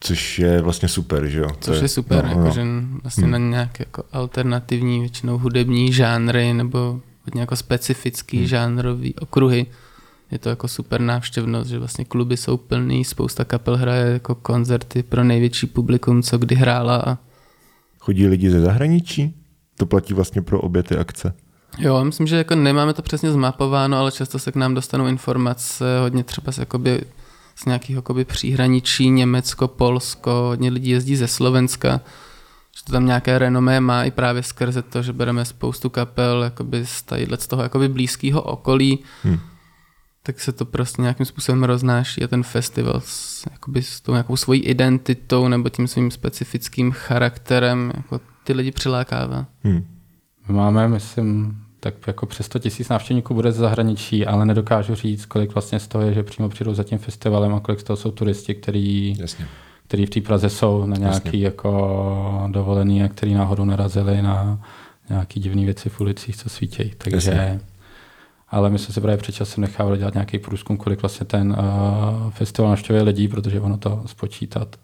Což je vlastně super, že jo? Což je, je super, no, jako, no. že vlastně hmm. na nějaké jako alternativní, většinou hudební žánry nebo hodně jako specifický hmm. žánrový okruhy. Je to jako super návštěvnost, že vlastně kluby jsou plný, spousta kapel hraje jako koncerty pro největší publikum, co kdy hrála. A... Chodí lidi ze zahraničí? To platí vlastně pro obě ty akce. Jo, myslím, že jako nemáme to přesně zmapováno, ale často se k nám dostanou informace, hodně třeba z, jakoby, z nějakých jakoby příhraničí, Německo, Polsko, hodně lidí jezdí ze Slovenska, že to tam nějaké renomé má i právě skrze to, že bereme spoustu kapel jakoby z, tadyhle, z toho jakoby blízkého okolí, hmm. tak se to prostě nějakým způsobem roznáší a ten festival s, jakoby s tou nějakou svojí identitou nebo tím svým specifickým charakterem jako ty lidi přilákává. Hmm. My máme, myslím, tak jako přes 100 tisíc návštěvníků bude z zahraničí, ale nedokážu říct, kolik vlastně z toho je, že přímo přijdou za tím festivalem a kolik z toho jsou turisti, který, který v té Praze jsou na nějaký Jasně. jako dovolený a který náhodou narazili na nějaký divné věci v ulicích, co svítějí. Takže, Jasně. ale my jsme si právě před časem nechávali dělat nějaký průzkum, kolik vlastně ten uh, festival navštěvuje lidí, protože ono to spočítat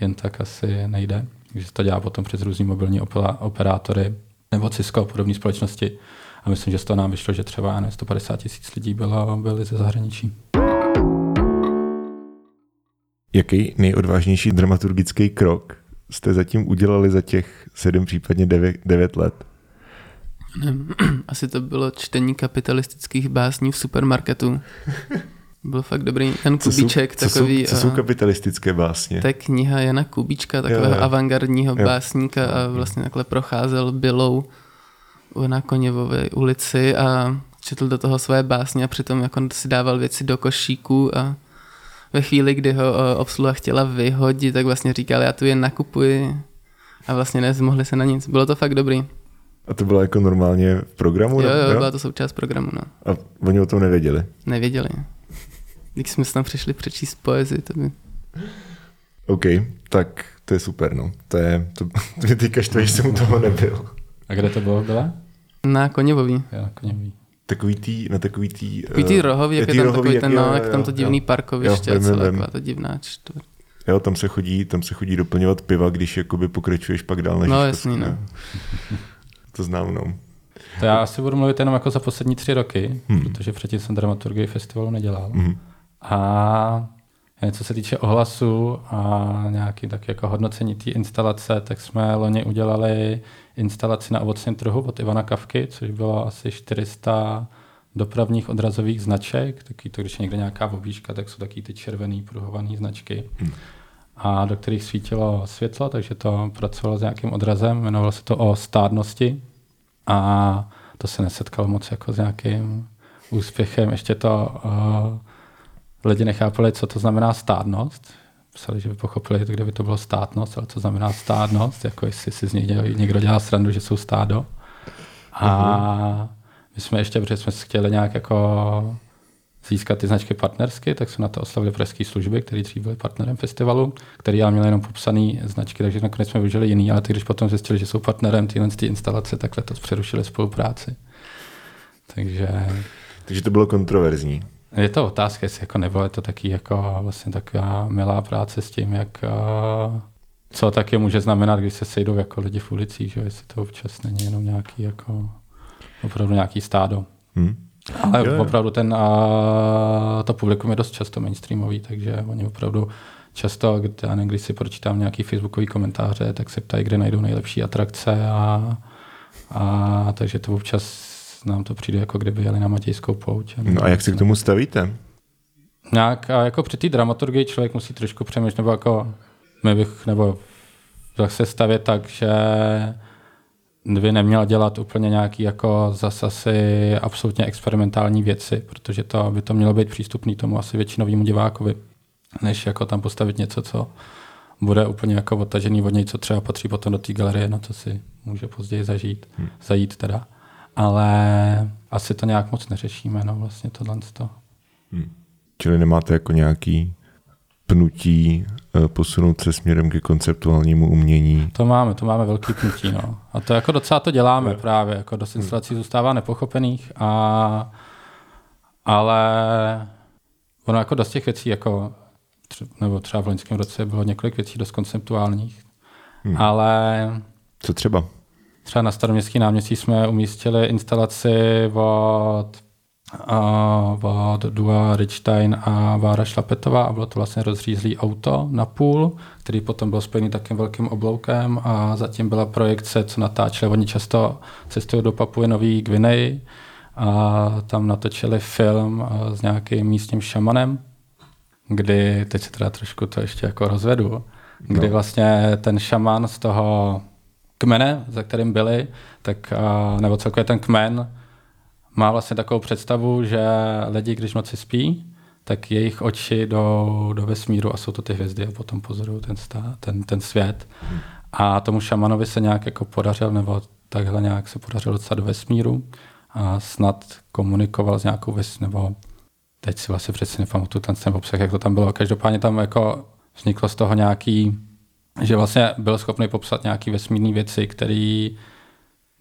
jen tak asi nejde. Takže se to dělá potom přes různý mobilní operátory, nebo Cisco a podobné společnosti. A myslím, že z toho nám vyšlo, že třeba ne, 150 tisíc lidí bylo, byli ze zahraničí. Jaký nejodvážnější dramaturgický krok jste zatím udělali za těch sedm, případně devět, devět let? Asi to bylo čtení kapitalistických básní v supermarketu. Byl fakt dobrý ten Kubíček. Co jsou, takový, co jsou, co jsou kapitalistické básně? To je kniha Jana Kubíčka, takového jo, avantgardního jo. básníka a vlastně takhle procházel bylou na Koněvové ulici a četl do toho své básně a přitom jako si dával věci do košíku a ve chvíli, kdy ho obsluha chtěla vyhodit, tak vlastně říkal, já tu je nakupuji a vlastně nezmohli se na nic. Bylo to fakt dobrý. A to bylo jako normálně v programu? Jo, jo, byla to součást programu, no. A oni o tom nevěděli? Nevěděli. Když jsme se tam přišli přečíst poezii, to by... OK, tak to je super, no. To je, to, to mě že jsem u toho nebyl. A kde to bylo, byla? Na Koněvový. Na Koněvový. Takový tý, na takový tý... Takový tý rohový, jak je tam rohový, takový ten, no, jak tam to divný jo, parkoviště, jo, celá taková ta divná čtvrt. Jo, tam se chodí, tam se chodí doplňovat piva, když jakoby pokračuješ pak dál na No jasný, no. to znám, no. To já asi budu mluvit jenom jako za poslední tři roky, hmm. protože předtím jsem dramaturgii festivalu nedělal. Hmm. A co se týče ohlasu a nějaký tak jako hodnocení té instalace, tak jsme loni udělali instalaci na ovocném trhu od Ivana Kavky, což bylo asi 400 dopravních odrazových značek, taky to, když je někde nějaká objížka, tak jsou taky ty červený pruhované značky, hmm. a do kterých svítilo světlo, takže to pracovalo s nějakým odrazem, jmenovalo se to o stádnosti a to se nesetkalo moc jako s nějakým úspěchem. Ještě to uh, lidi nechápali, co to znamená stádnost. Psali, že by pochopili, kde by to bylo státnost, ale co znamená stádnost, jako jestli si z něj někdo dělá srandu, že jsou stádo. A my jsme ještě, protože jsme chtěli nějak jako získat ty značky partnersky, tak jsme na to oslavili pražské služby, které dřív byly partnerem festivalu, který ale měl jenom popsané značky, takže nakonec jsme využili jiný, ale ty, když potom zjistili, že jsou partnerem tyhle ty instalace, tak to přerušili spolupráci. Takže... Takže to bylo kontroverzní. Je to otázka, jestli jako nebylo to taky jako vlastně taková milá práce s tím, jak co taky může znamenat, když se sejdou jako lidi v ulicích, že jestli to občas není jenom nějaký jako opravdu nějaký stádo. Hmm. Ale jo, jo. opravdu ten, a, to publikum je dost často mainstreamový, takže oni opravdu často, já nevím, když si pročítám nějaký facebookový komentáře, tak se ptají, kde najdou nejlepší atrakce a, a takže to občas nám to přijde, jako kdyby jeli na Matějskou pouť. No a jak se k tomu stavíte? Nějak, a jako při té dramaturgii člověk musí trošku přemýšlet, nebo jako my bych, nebo se stavět tak, že by neměl dělat úplně nějaký jako zase asi absolutně experimentální věci, protože to by to mělo být přístupný tomu asi většinovému divákovi, než jako tam postavit něco, co bude úplně jako odtažený od něj, co třeba patří potom do té galerie, na co si může později zažít, hmm. zajít teda. Ale asi to nějak moc neřešíme, no vlastně tohle. To. Hmm. Čili nemáte jako nějaký pnutí eh, posunout se směrem ke konceptuálnímu umění. To máme, to máme velký pnutí. No. A to jako docela to děláme no. právě. Jako dost instalací zůstává nepochopených, a, ale ono jako dost těch věcí, jako, nebo třeba v loňském roce bylo několik věcí dost konceptuálních, hmm. ale... Co třeba? Třeba na staroměstský náměstí jsme umístili instalaci od od Dua Richstein a Vára Šlapetová a bylo to vlastně rozřízlý auto na půl, který potom byl spojený takým velkým obloukem a zatím byla projekce, co natáčeli. Oni často cestují do Papuje Nový Gvineji a tam natočili film s nějakým místním šamanem, kdy, teď se teda trošku to ještě jako rozvedu, kdy no. vlastně ten šaman z toho kmene, za kterým byli, tak, nebo celkově ten kmen, má vlastně takovou představu, že lidi, když noci spí, tak jejich oči jdou do vesmíru a jsou to ty hvězdy a potom pozorují ten, ten, ten svět. A tomu šamanovi se nějak jako podařil, nebo takhle nějak se podařilo docela do vesmíru a snad komunikoval s nějakou ves, nebo teď si vlastně přesně nepamatuju ten, ten obsah, jak to tam bylo. Každopádně tam jako vzniklo z toho nějaký, že vlastně byl schopný popsat nějaký vesmírné věci, které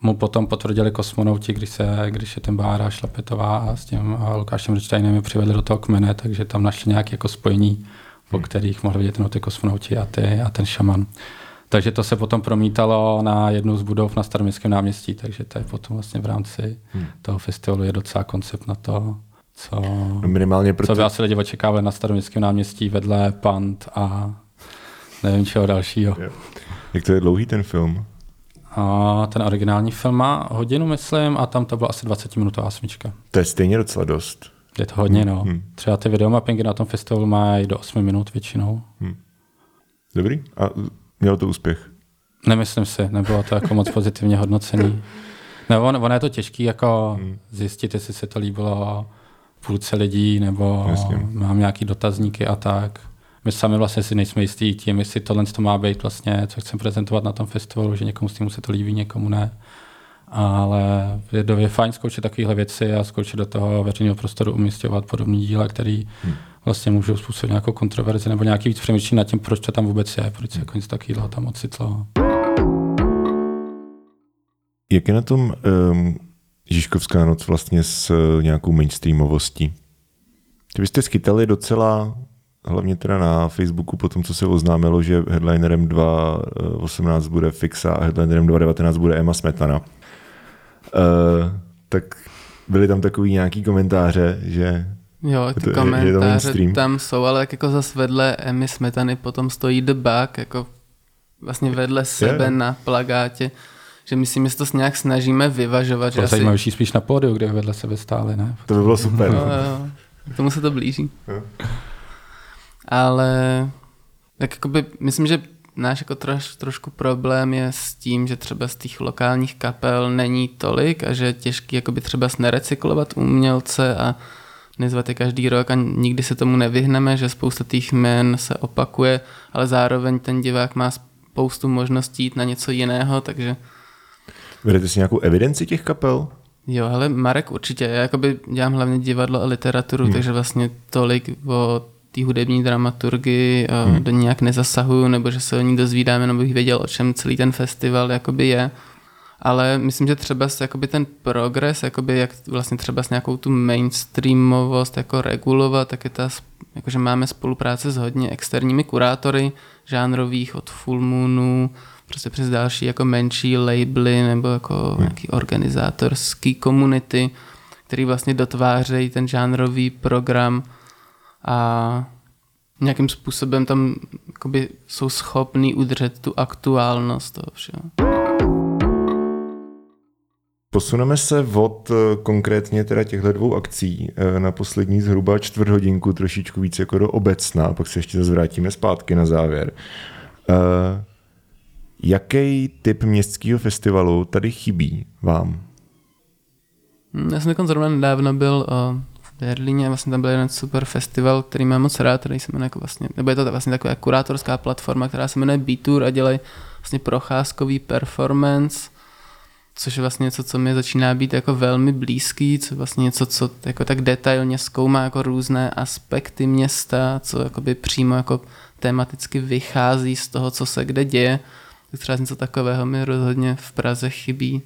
mu potom potvrdili kosmonauti, když, se, když je ten Bára Šlapetová a s tím Lukášem Richsteinem je přivedli do toho kmene, takže tam našli nějaké jako spojení, po hmm. kterých mohli vidět ty kosmonauti a, ty, a ten šaman. Takže to se potom promítalo na jednu z budov na Staroměstském náměstí, takže to je potom vlastně v rámci hmm. toho festivalu je docela koncept na to, co, no minimálně proto... co by asi lidi očekávali na Staroměstském náměstí vedle Pant a nevím čeho dalšího. Jak to je dlouhý ten film? A ten originální film má hodinu, myslím, a tam to byla asi 20-minutová smyčka. To je stejně docela dost. Je to hodně, no. Hmm. Třeba ty videomappingy na tom festivalu mají do 8 minut většinou. Hmm. Dobrý. A mělo to úspěch? Nemyslím si, nebylo to jako moc pozitivně hodnocený. Nebo ono, ono je to těžké jako hmm. zjistit, jestli se to líbilo půlce lidí, nebo Jasně. mám nějaký dotazníky a tak my sami vlastně si nejsme jistí tím, jestli tohle to má být vlastně, co chceme prezentovat na tom festivalu, že někomu s tím se to líbí, někomu ne. Ale je, je fajn zkoušet takovéhle věci a zkoušet do toho veřejného prostoru umístěvat podobné díla, které hmm. vlastně můžou způsobit nějakou kontroverzi nebo nějaký víc přemýšlení nad tím, proč to tam vůbec je, proč se hmm. jako něco takového tam ocitlo. Jak je na tom um, Žižkovská noc vlastně s uh, nějakou mainstreamovostí? Ty byste schytali docela hlavně teda na Facebooku po tom, co se oznámilo, že headlinerem 2.18 bude Fixa a headlinerem 2.19 bude Emma Smetana. Uh, tak byly tam takový nějaký komentáře, že Jo, ty to, komentáře je to tam jsou, ale jak jako zase vedle Emmy Smetany potom stojí The Bug, jako vlastně vedle sebe yeah. na plagátě, že myslím, že se to nějak snažíme vyvažovat. To je asi... zajímavější spíš na pódiu, kde vedle sebe stáli, ne? To by bylo super. No, jo, k tomu se to blíží. Jo. Ale tak jakoby, myslím, že náš jako troš, trošku problém je s tím, že třeba z těch lokálních kapel není tolik a že je těžký jakoby třeba nerecyklovat umělce a nezvat je každý rok a nikdy se tomu nevyhneme, že spousta těch jmen se opakuje, ale zároveň ten divák má spoustu možností jít na něco jiného, takže Vedete si nějakou evidenci těch kapel? Jo, ale Marek určitě. Já jakoby dělám hlavně divadlo a literaturu, hmm. takže vlastně tolik o té hudební dramaturgii hmm. do ní nějak nezasahuju, nebo že se o ní dozvídám, jenom bych věděl, o čem celý ten festival jakoby je. Ale myslím, že třeba jakoby ten progres, jakoby jak vlastně třeba s nějakou tu mainstreamovost jako regulovat, tak je ta, jakože máme spolupráce s hodně externími kurátory žánrových od Full Moonu, prostě přes další jako menší labely nebo jako hmm. nějaký organizátorský komunity, který vlastně dotvářejí ten žánrový program a nějakým způsobem tam jakoby, jsou schopní udržet tu aktuálnost toho všeho. Posuneme se od eh, konkrétně teda těchto dvou akcí eh, na poslední zhruba čtvrt hodinku, trošičku víc jako do obecna, pak se ještě zase vrátíme zpátky na závěr. Uh, jaký typ městského festivalu tady chybí vám? Hm, já jsem zrovna nedávno byl uh, Berlíně, vlastně tam byl jeden super festival, který mám moc rád, který se jmenuje jako vlastně, nebo je to vlastně taková kurátorská platforma, která se jmenuje B-Tour a dělají vlastně procházkový performance, což je vlastně něco, co mi začíná být jako velmi blízký, co vlastně něco, co jako tak detailně zkoumá jako různé aspekty města, co jakoby přímo jako tematicky vychází z toho, co se kde děje. Tak třeba něco takového mi rozhodně v Praze chybí.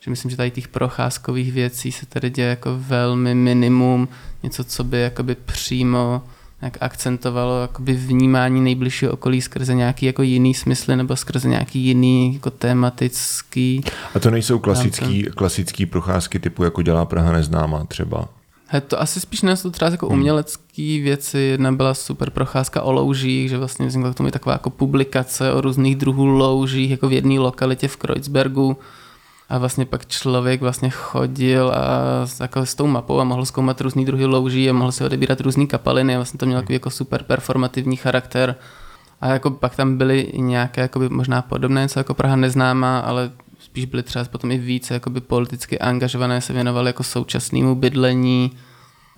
Že myslím, že tady těch procházkových věcí se tady děje jako velmi minimum, něco, co by jakoby přímo jak akcentovalo jakoby vnímání nejbližšího okolí skrze nějaký jako jiný smysly nebo skrze nějaký jiný jako tematický. A to nejsou klasický, klasický procházky typu jako dělá Praha neznámá třeba? He, to asi spíš nesou třeba jako hmm. umělecký věci. Jedna byla super procházka o loužích, že vlastně vznikla k tomu taková jako publikace o různých druhů loužích, jako v jedné lokalitě v Kreuzbergu a vlastně pak člověk vlastně chodil a jako s tou mapou a mohl zkoumat různý druhy louží a mohl si odebírat různý kapaliny a vlastně to mělo jako super performativní charakter. A jako pak tam byly i nějaké jakoby možná podobné, co jako Praha neznámá, ale spíš byly třeba potom i více jakoby politicky angažované, se věnovali jako současnému bydlení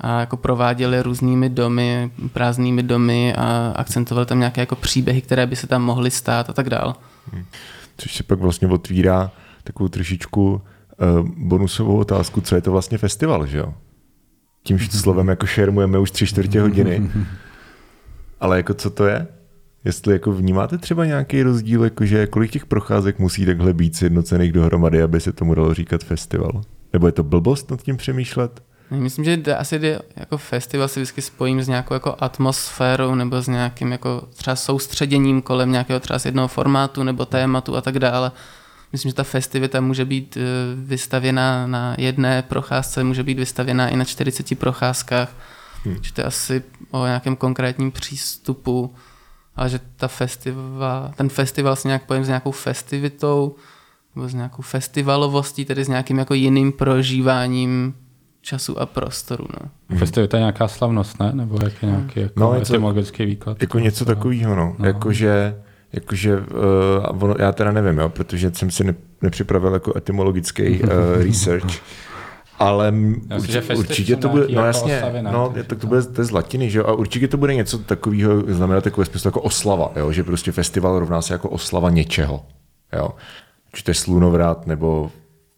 a jako prováděli různými domy, prázdnými domy a akcentovali tam nějaké jako příběhy, které by se tam mohly stát a tak dál. Hmm. Což se pak vlastně otvírá takovou trošičku uh, bonusovou otázku, co je to vlastně festival, že jo? Tím slovem jako šermujeme už tři čtvrtě hodiny. Ale jako co to je? Jestli jako vnímáte třeba nějaký rozdíl, jakože kolik těch procházek musí takhle být sjednocených dohromady, aby se tomu dalo říkat festival? Nebo je to blbost nad tím přemýšlet? Myslím, že asi jde, jako festival si vždycky spojím s nějakou jako atmosférou nebo s nějakým jako třeba soustředěním kolem nějakého třeba jednoho formátu nebo tématu a tak dále. Myslím, že ta festivita může být eh, vystavěna na jedné procházce, může být vystavěna i na 40 procházkách. Hmm. Že to je asi o nějakém konkrétním přístupu, ale že ta festival, ten festival se nějak pojím s nějakou festivitou, nebo s nějakou festivalovostí, tedy s nějakým jako jiným prožíváním času a prostoru. No. Hmm. Festivita je nějaká slavnost, ne? Nebo jak je nějaký jako no, etymologický výklad? Jako něco takového, no. no. Jakože Jakože, uh, ono, já teda nevím, jo, protože jsem si ne, nepřipravil jako etymologický uh, research, ale určitě, určitě to bude, no jako jasně, oslavina, no, tak to bude to je z latiny, že jo, a určitě to bude něco takového, znamená takové smysl jako oslava, jo, že prostě festival rovná se jako oslava něčeho, jo. Či to je slunovrat, nebo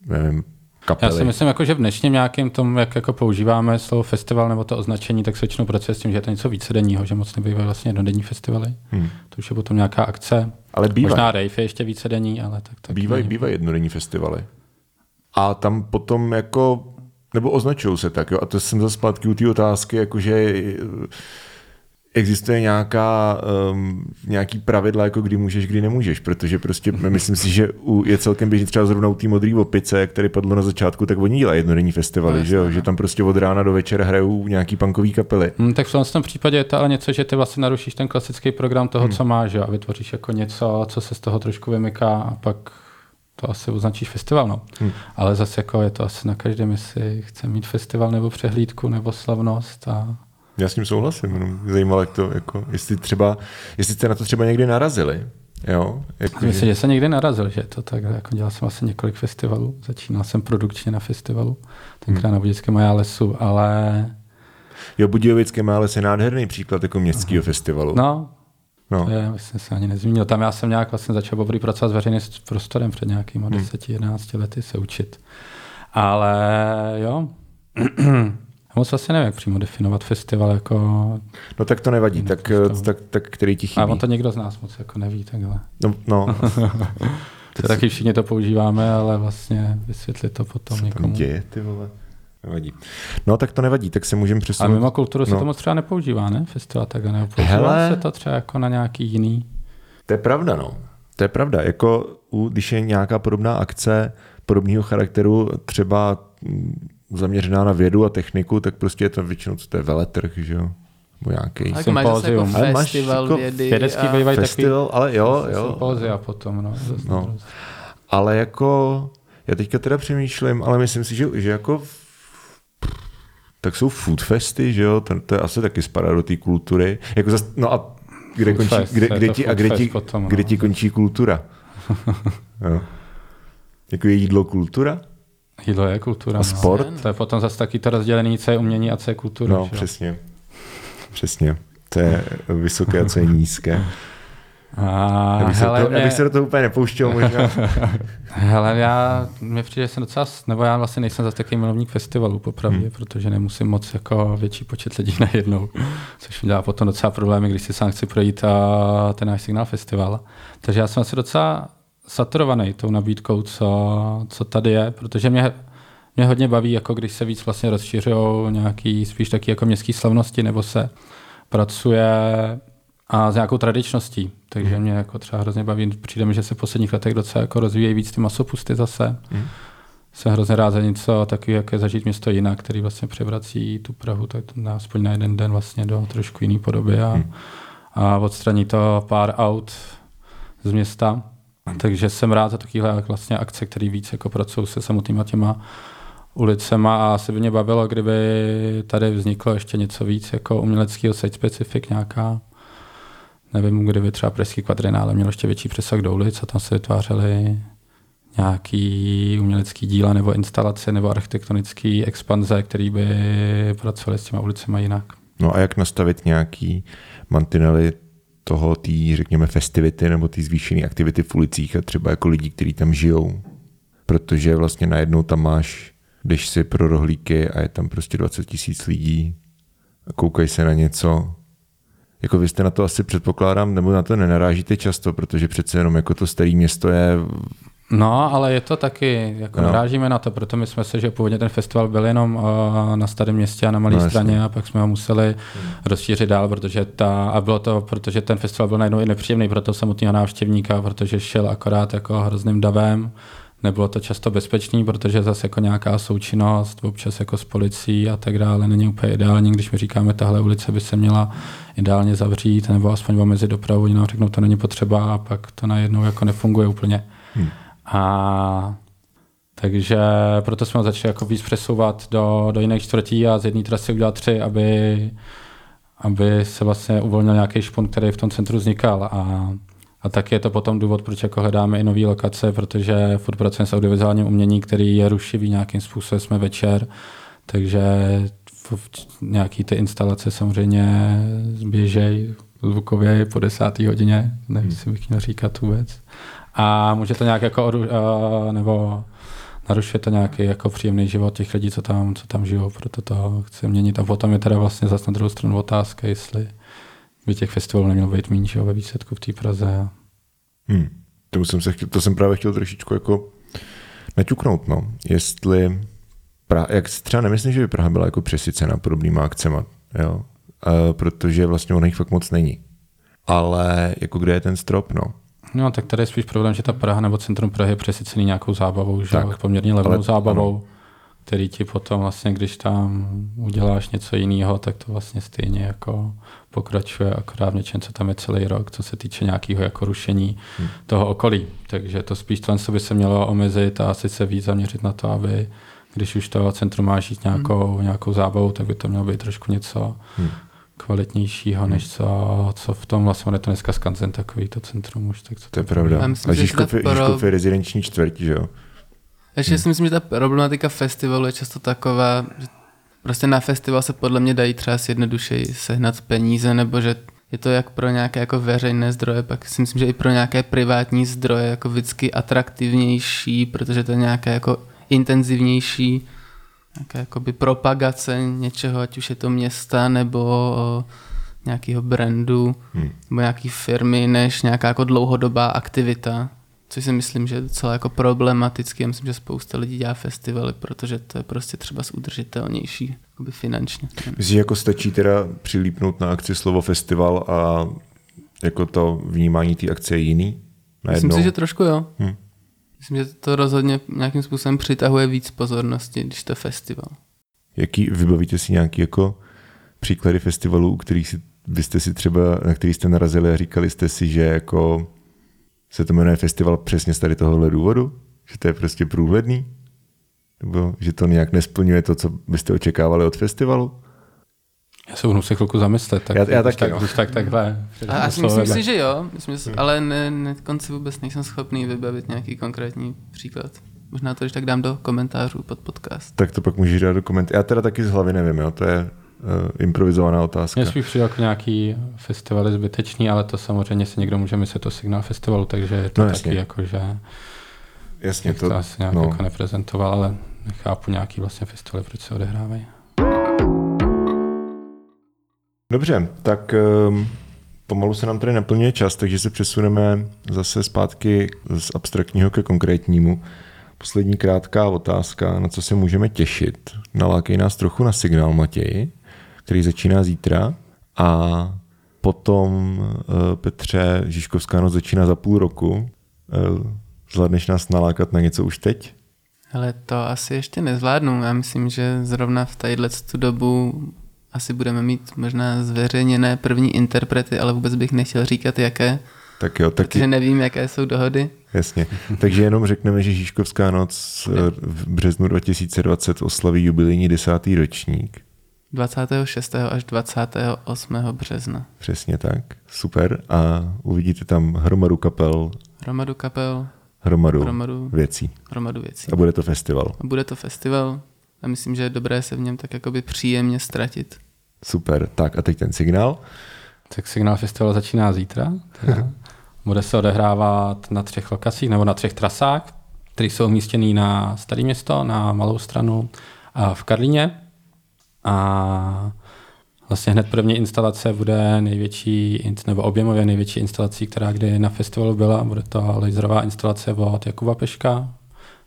nevím, kapely. Já si myslím, jako, že v dnešním nějakém tom, jak jako používáme slovo festival nebo to označení, tak se většinou pracuje s tím, že je to něco vícedenního, že moc nebývají vlastně jednodenní festivaly. Hmm. To už je potom nějaká akce. Ale bývá. Možná rave je ještě vícedenní, ale tak, tak bývají, bývají jednodenní festivaly. A tam potom jako, nebo označují se tak, jo? a to jsem zase zpátky u té otázky, jakože existuje nějaká, um, nějaký pravidla, jako kdy můžeš, kdy nemůžeš, protože prostě myslím si, že u, je celkem běžný třeba zrovna u té modrý opice, který padlo na začátku, tak oni dělají jednodenní festivaly, no, že, jo? že tam prostě od rána do večera hrajou nějaký punkový kapely. Hmm, tak v tom případě je to ale něco, že ty vlastně narušíš ten klasický program toho, hmm. co máš, jo? a vytvoříš jako něco, co se z toho trošku vymyká a pak to asi označíš festival. No. Hmm. Ale zase jako je to asi na každém, jestli chce mít festival nebo přehlídku nebo slavnost. A... Já s tím souhlasím, jenom zajímalo, jak to, jako, jestli třeba, jestli jste na to třeba někdy narazili. Jo, jako, Myslím, že... že se někdy narazil, že to tak, jako dělal jsem asi několik festivalů, začínal jsem produkčně na festivalu, tenkrát hmm. na Budějovickém Maja lesu, ale... Jo, Budějovické Maja les je nádherný příklad jako městského festivalu. No, No. To je, myslím, se ani nezmínil. Tam já jsem nějak vlastně začal poprvé pracovat s veřejným prostorem před nějakými hmm. 10-11 lety se učit. Ale jo, moc asi nevím, jak přímo definovat festival jako... No tak to nevadí, tak, tak, tak, který ti chybí. A on to někdo z nás moc jako neví takhle. No, no. to taky všichni to používáme, ale vlastně vysvětlit to potom Co někomu. děje, ty vole? Nevadí. No tak to nevadí, tak se můžeme přesunout. A mimo kulturu no. se to moc třeba nepoužívá, ne? Festival tak nepoužívá Hele, se to třeba jako na nějaký jiný. To je pravda, no. To je pravda. Jako u, když je nějaká podobná akce podobného charakteru, třeba mm, zaměřená na vědu a techniku, tak prostě je to většinou, co to je veletrh, že jo? Nebo nějaký tak máš jako festival jako vědy. Vědecký a... festival, takový, ale jo, jo. Sympózia potom, no. no. Ale jako, já teďka teda přemýšlím, ale myslím si, že, že jako tak jsou food festy, že jo, to, to je asi taky spadá do té kultury. Jako zas, no a kde, food končí, fest, kde, kde, ti, a kde, ti, potom, kde no. ti končí kultura? jo. Jako je jídlo kultura? Jídlo je kultura. A no. sport? To je potom zase taky to rozdělený, co je umění a co je kultura. No, že? přesně. Přesně. To je vysoké a co je nízké. A abych, hele, se to, mě... abych se do toho úplně nepouštěl možná. hele, já, mě přijde, že jsem docela, nebo já vlastně nejsem zase takový milovník festivalů, popravdě, hmm. protože nemusím moc jako větší počet lidí najednou, což mi dělá potom docela problémy, když si sám chci projít a ten náš signál festival. Takže já jsem asi docela saturovaný tou nabídkou, co, co tady je, protože mě, mě hodně baví, jako když se víc vlastně rozšiřují nějaký spíš taky jako městské slavnosti, nebo se pracuje a s nějakou tradičností. Takže mm. mě jako třeba hrozně baví, přijde mi, že se v posledních letech docela jako rozvíjejí víc ty masopusty zase. Mm. Jsem hrozně rád za něco takový, jak je zažít město jinak, který vlastně převrací tu Prahu tak na, aspoň na jeden den vlastně do trošku jiné podoby a, mm. a odstraní to pár aut z města. Takže jsem rád za takovéhle vlastně akce, které víc jako pracují se samotnýma těma ulicema a asi by mě bavilo, kdyby tady vzniklo ještě něco víc jako uměleckého site specific, nějaká nevím, kdyby třeba Pražský kvadrinále měl ještě větší přesah do ulic a tam se vytvářely nějaký umělecký díla nebo instalace nebo architektonický expanze, který by pracovaly s těma ulicemi jinak. No a jak nastavit nějaký mantinely toho, tý, řekněme, festivity nebo ty zvýšené aktivity v ulicích a třeba jako lidí, kteří tam žijou. Protože vlastně najednou tam máš, jdeš si pro rohlíky a je tam prostě 20 tisíc lidí a koukají se na něco, jako vy jste na to asi předpokládám, nebo na to nenarážíte často, protože přece jenom jako to staré město je No, ale je to taky, jako no. narážíme na to, proto my jsme se, že původně ten festival byl jenom uh, na starém městě a na malé no, straně a pak jsme ho museli hmm. rozšířit dál, protože ta, a bylo to, protože ten festival byl najednou i nepříjemný pro toho samotného návštěvníka, protože šel akorát jako hrozným davem, nebylo to často bezpečný, protože zase jako nějaká součinnost, občas jako s policií a tak dále, není úplně ideální, když my říkáme, tahle ulice by se měla ideálně zavřít, nebo aspoň omezit dopravu, oni nám řeknou, to není potřeba a pak to najednou jako nefunguje úplně. Hmm. A takže proto jsme ho začali jako víc přesouvat do, do jiných čtvrtí a z jedné trasy udělat tři, aby, aby se vlastně uvolnil nějaký špon, který v tom centru vznikal. A a tak je to potom důvod, proč jako hledáme i nové lokace, protože furt pracujeme s audiovizuálním umění, který je rušivý nějakým způsobem, jsme večer, takže nějaký ty instalace samozřejmě zběžej zvukově po desáté hodině, nevím, jestli bych měl říkat vůbec. A může to nějak jako, nebo narušuje to nějaký jako příjemný život těch lidí, co tam, co tam žijou, proto to chci měnit. A potom je teda vlastně zase na druhou stranu otázka, jestli by těch festivalů nemělo být méně ve výsledku v té Praze. Hmm. To, jsem se chtěl, to jsem právě chtěl trošičku jako naťuknout, no. Jestli, pra, jak si třeba nemyslím, že by Praha byla jako přesycena podobnýma akcema, jo. Uh, protože vlastně ono jich fakt moc není. Ale jako kde je ten strop, no. No, tak tady je spíš problém, že ta Praha nebo centrum Prahy je přesycený nějakou zábavou, že tak, poměrně levnou zábavou. Ano který ti potom vlastně, když tam uděláš něco jiného, tak to vlastně stejně jako pokračuje akorát v něčem, co tam je celý rok, co se týče nějakého jako rušení hmm. toho okolí. Takže to spíš to by se mělo omezit a asi se víc zaměřit na to, aby když už to centrum má žít nějakou, hmm. nějakou zábavu, tak by to mělo být trošku něco hmm. Kvalitnějšího, hmm. než co, co v tom vlastně je to dneska skanzen takový to centrum už. Tak co to je pravda. Myslím, a Žižkov, je, pro... je rezidenční čtvrť, že jo? Ještě hmm. si myslím, že ta problematika festivalu je často taková, že prostě na festival se podle mě dají třeba jednodušeji sehnat peníze, nebo že je to jak pro nějaké jako veřejné zdroje, pak si myslím, že i pro nějaké privátní zdroje jako vždycky atraktivnější, protože to je nějaké jako intenzivnější nějaká jakoby propagace něčeho, ať už je to města nebo nějakého brandu hmm. nebo nějaký firmy, než nějaká jako dlouhodobá aktivita což si myslím, že je docela jako problematický. Já myslím, že spousta lidí dělá festivaly, protože to je prostě třeba udržitelnější jakoby finančně. Myslím, jako stačí teda přilípnout na akci slovo festival a jako to vnímání té akce je jiný? Najednou? Myslím si, že trošku jo. Hmm. Myslím, že to rozhodně nějakým způsobem přitahuje víc pozornosti, když to je festival. Jaký, vybavíte si nějaký jako příklady festivalů, u kterých si, byste si třeba, na který jste narazili a říkali jste si, že jako se to jmenuje festival přesně z tady tohohle důvodu? Že to je prostě průhledný? Nebo že to nějak nesplňuje to, co byste očekávali od festivalu? Já se budu se chvilku zamyslet. Tak, já, já taky, tak, tak, tak, takhle. A, a myslím si, že jo, myslím, že, hmm. ale ne, ne, konci vůbec nejsem schopný vybavit nějaký konkrétní příklad. Možná to, když tak dám do komentářů pod podcast. Tak to pak můžeš dát do komentářů. Já teda taky z hlavy nevím, jo, to je uh, improvizovaná otázka. Mně spíš přijde jako nějaký festival zbytečný, ale to samozřejmě si někdo může myslet to signál festivalu, takže je to no, taky jako, že jasně, to, to asi nějak no. jako neprezentoval, ale nechápu nějaký vlastně festivaly, proč se odehrávají. Dobře, tak um, pomalu se nám tady naplňuje čas, takže se přesuneme zase zpátky z abstraktního ke konkrétnímu. Poslední krátká otázka, na co se můžeme těšit. Nalákej nás trochu na signál, Matěj který začíná zítra a potom eh, Petře Žižkovská noc začíná za půl roku. Eh, zvládneš nás nalákat na něco už teď? Ale to asi ještě nezvládnu. Já myslím, že zrovna v tadyhle dobu asi budeme mít možná zveřejněné první interprety, ale vůbec bych nechtěl říkat, jaké. Tak jo, taky... Protože nevím, jaké jsou dohody. Jasně. Takže jenom řekneme, že Žižkovská noc eh, v březnu 2020 oslaví jubilejní desátý ročník. 26. až 28. března. Přesně tak, super. A uvidíte tam hromadu kapel. Hromadu kapel. Hromadu, hromadu věcí. Hromadu věcí. A bude to festival. A bude to festival a myslím, že je dobré se v něm tak jakoby příjemně ztratit. Super, tak a teď ten signál. Tak signál festival začíná zítra. bude se odehrávat na třech lokacích nebo na třech trasách, které jsou umístěny na Staré město, na Malou stranu a v Karlíně. A vlastně hned první instalace bude největší, nebo objemově největší instalací, která kdy na festivalu byla. Bude to laserová instalace od Jakuba Peška,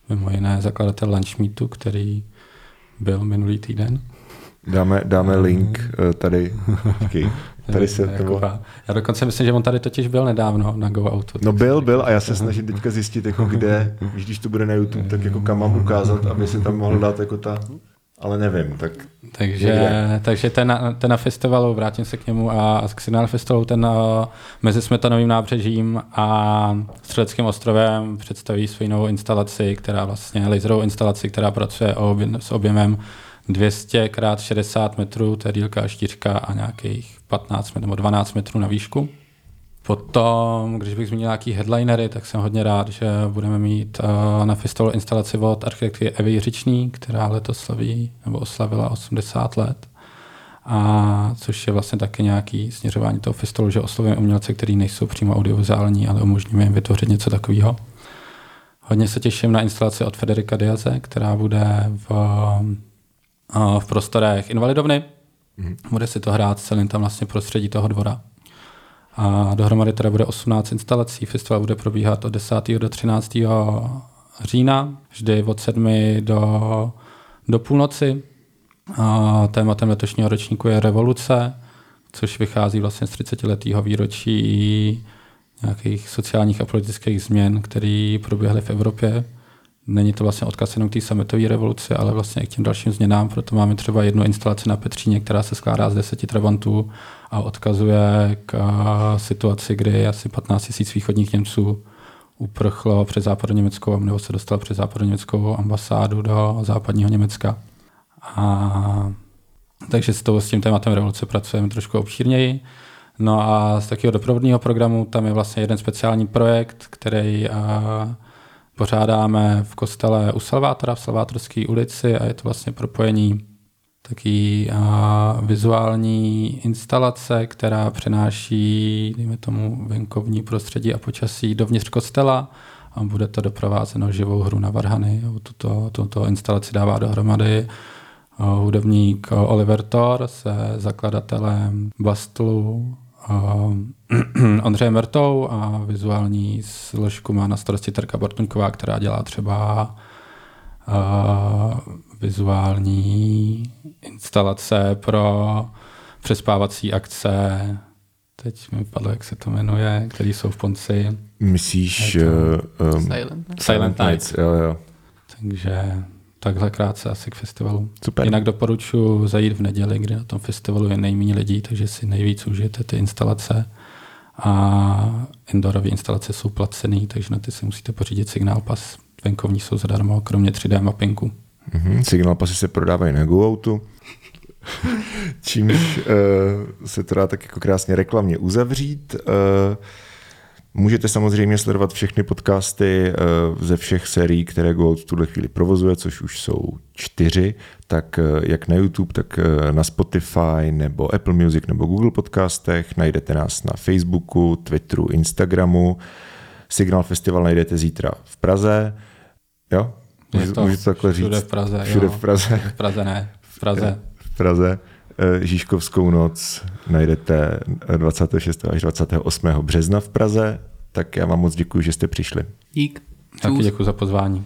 mimo jiné zakladatel Lunchmeetu, který byl minulý týden. Dáme, dáme link eh, tady. Díky. Tady se jako, Já dokonce myslím, že on tady totiž byl nedávno na Go Auto. No byl, byl a já se snažím teďka zjistit, jako kde, když to bude na YouTube, tak jako kam mám ukázat, aby se tam mohl dát jako ta ale nevím. Tak takže, takže ten, ten na festivalu, vrátím se k němu a k Signal Festivalu, ten na, mezi Smetanovým nábřežím a Střeleckým ostrovem představí svou novou instalaci, která vlastně laserovou instalaci, která pracuje s objemem 200 x 60 metrů, to je dílka štířka a nějakých 15 nebo 12 metrů na výšku. Potom, když bych zmínil nějaký headlinery, tak jsem hodně rád, že budeme mít uh, na festivalu instalaci od architektky Evy Jiřiční, která letos slaví, nebo oslavila 80 let. A což je vlastně taky nějaký směřování toho festivalu, že oslovujeme umělce, kteří nejsou přímo audiovizuální, ale umožníme jim vytvořit něco takového. Hodně se těším na instalaci od Federika Diaze, která bude v, v prostorech Invalidovny. Mm-hmm. Bude si to hrát celým tam vlastně prostředí toho dvora. A dohromady teda bude 18 instalací. Festival bude probíhat od 10. do 13. října, vždy od 7. do, do půlnoci. A tématem letošního ročníku je revoluce, což vychází vlastně z 30 letého výročí nějakých sociálních a politických změn, které proběhly v Evropě není to vlastně odkaz jenom k té sametové revoluci, ale vlastně i k těm dalším změnám, proto máme třeba jednu instalaci na Petříně, která se skládá z deseti trabantů a odkazuje k situaci, kdy asi 15 000 východních Němců uprchlo přes západoněmeckou, nebo se dostal přes západoněmeckou ambasádu do západního Německa. A, takže s, toho, s tím tématem revoluce pracujeme trošku obšírněji. No a z takového doprovodního programu tam je vlastně jeden speciální projekt, který a, pořádáme v kostele u Salvátora, v Salvátorské ulici a je to vlastně propojení taký a, vizuální instalace, která přenáší, dejme tomu, venkovní prostředí a počasí dovnitř kostela a bude to doprovázeno živou hru na varhany. Tuto, tuto instalaci dává dohromady hudebník Oliver Thor se zakladatelem Bastlu Ondřeje Mertou a vizuální složku má na starosti Terka Bartuňková, která dělá třeba vizuální instalace pro přespávací akce. Teď mi padlo, jak se to jmenuje, který jsou v Ponci. Myslíš... To... Uh, um, Silent, Nights. Silent Nights. Jo, jo. Takže takhle krátce asi k festivalu. Super. Jinak doporučuji zajít v neděli, kdy na tom festivalu je nejméně lidí, takže si nejvíc užijete ty instalace. A indoorové instalace jsou placený, takže na ty si musíte pořídit signál pas. Venkovní jsou zadarmo, kromě 3D mapinku. Mm-hmm. Signál pasy se prodávají na GoOutu. Čímž uh, se to dá tak jako krásně reklamně uzavřít. Uh, Můžete samozřejmě sledovat všechny podcasty uh, ze všech sérií, které GoOut v tuhle chvíli provozuje, což už jsou čtyři, tak uh, jak na YouTube, tak uh, na Spotify nebo Apple Music nebo Google podcastech. Najdete nás na Facebooku, Twitteru, Instagramu. Signal Festival najdete zítra v Praze. Jo? Je to Můžu to takhle říct? Všude v Praze. Všude jo. v Praze. V Praze ne, v Praze. V Praze. Žížkovskou noc najdete 26. až 28. března v Praze. Tak já vám moc děkuji, že jste přišli. Dík. Taky děkuji za pozvání.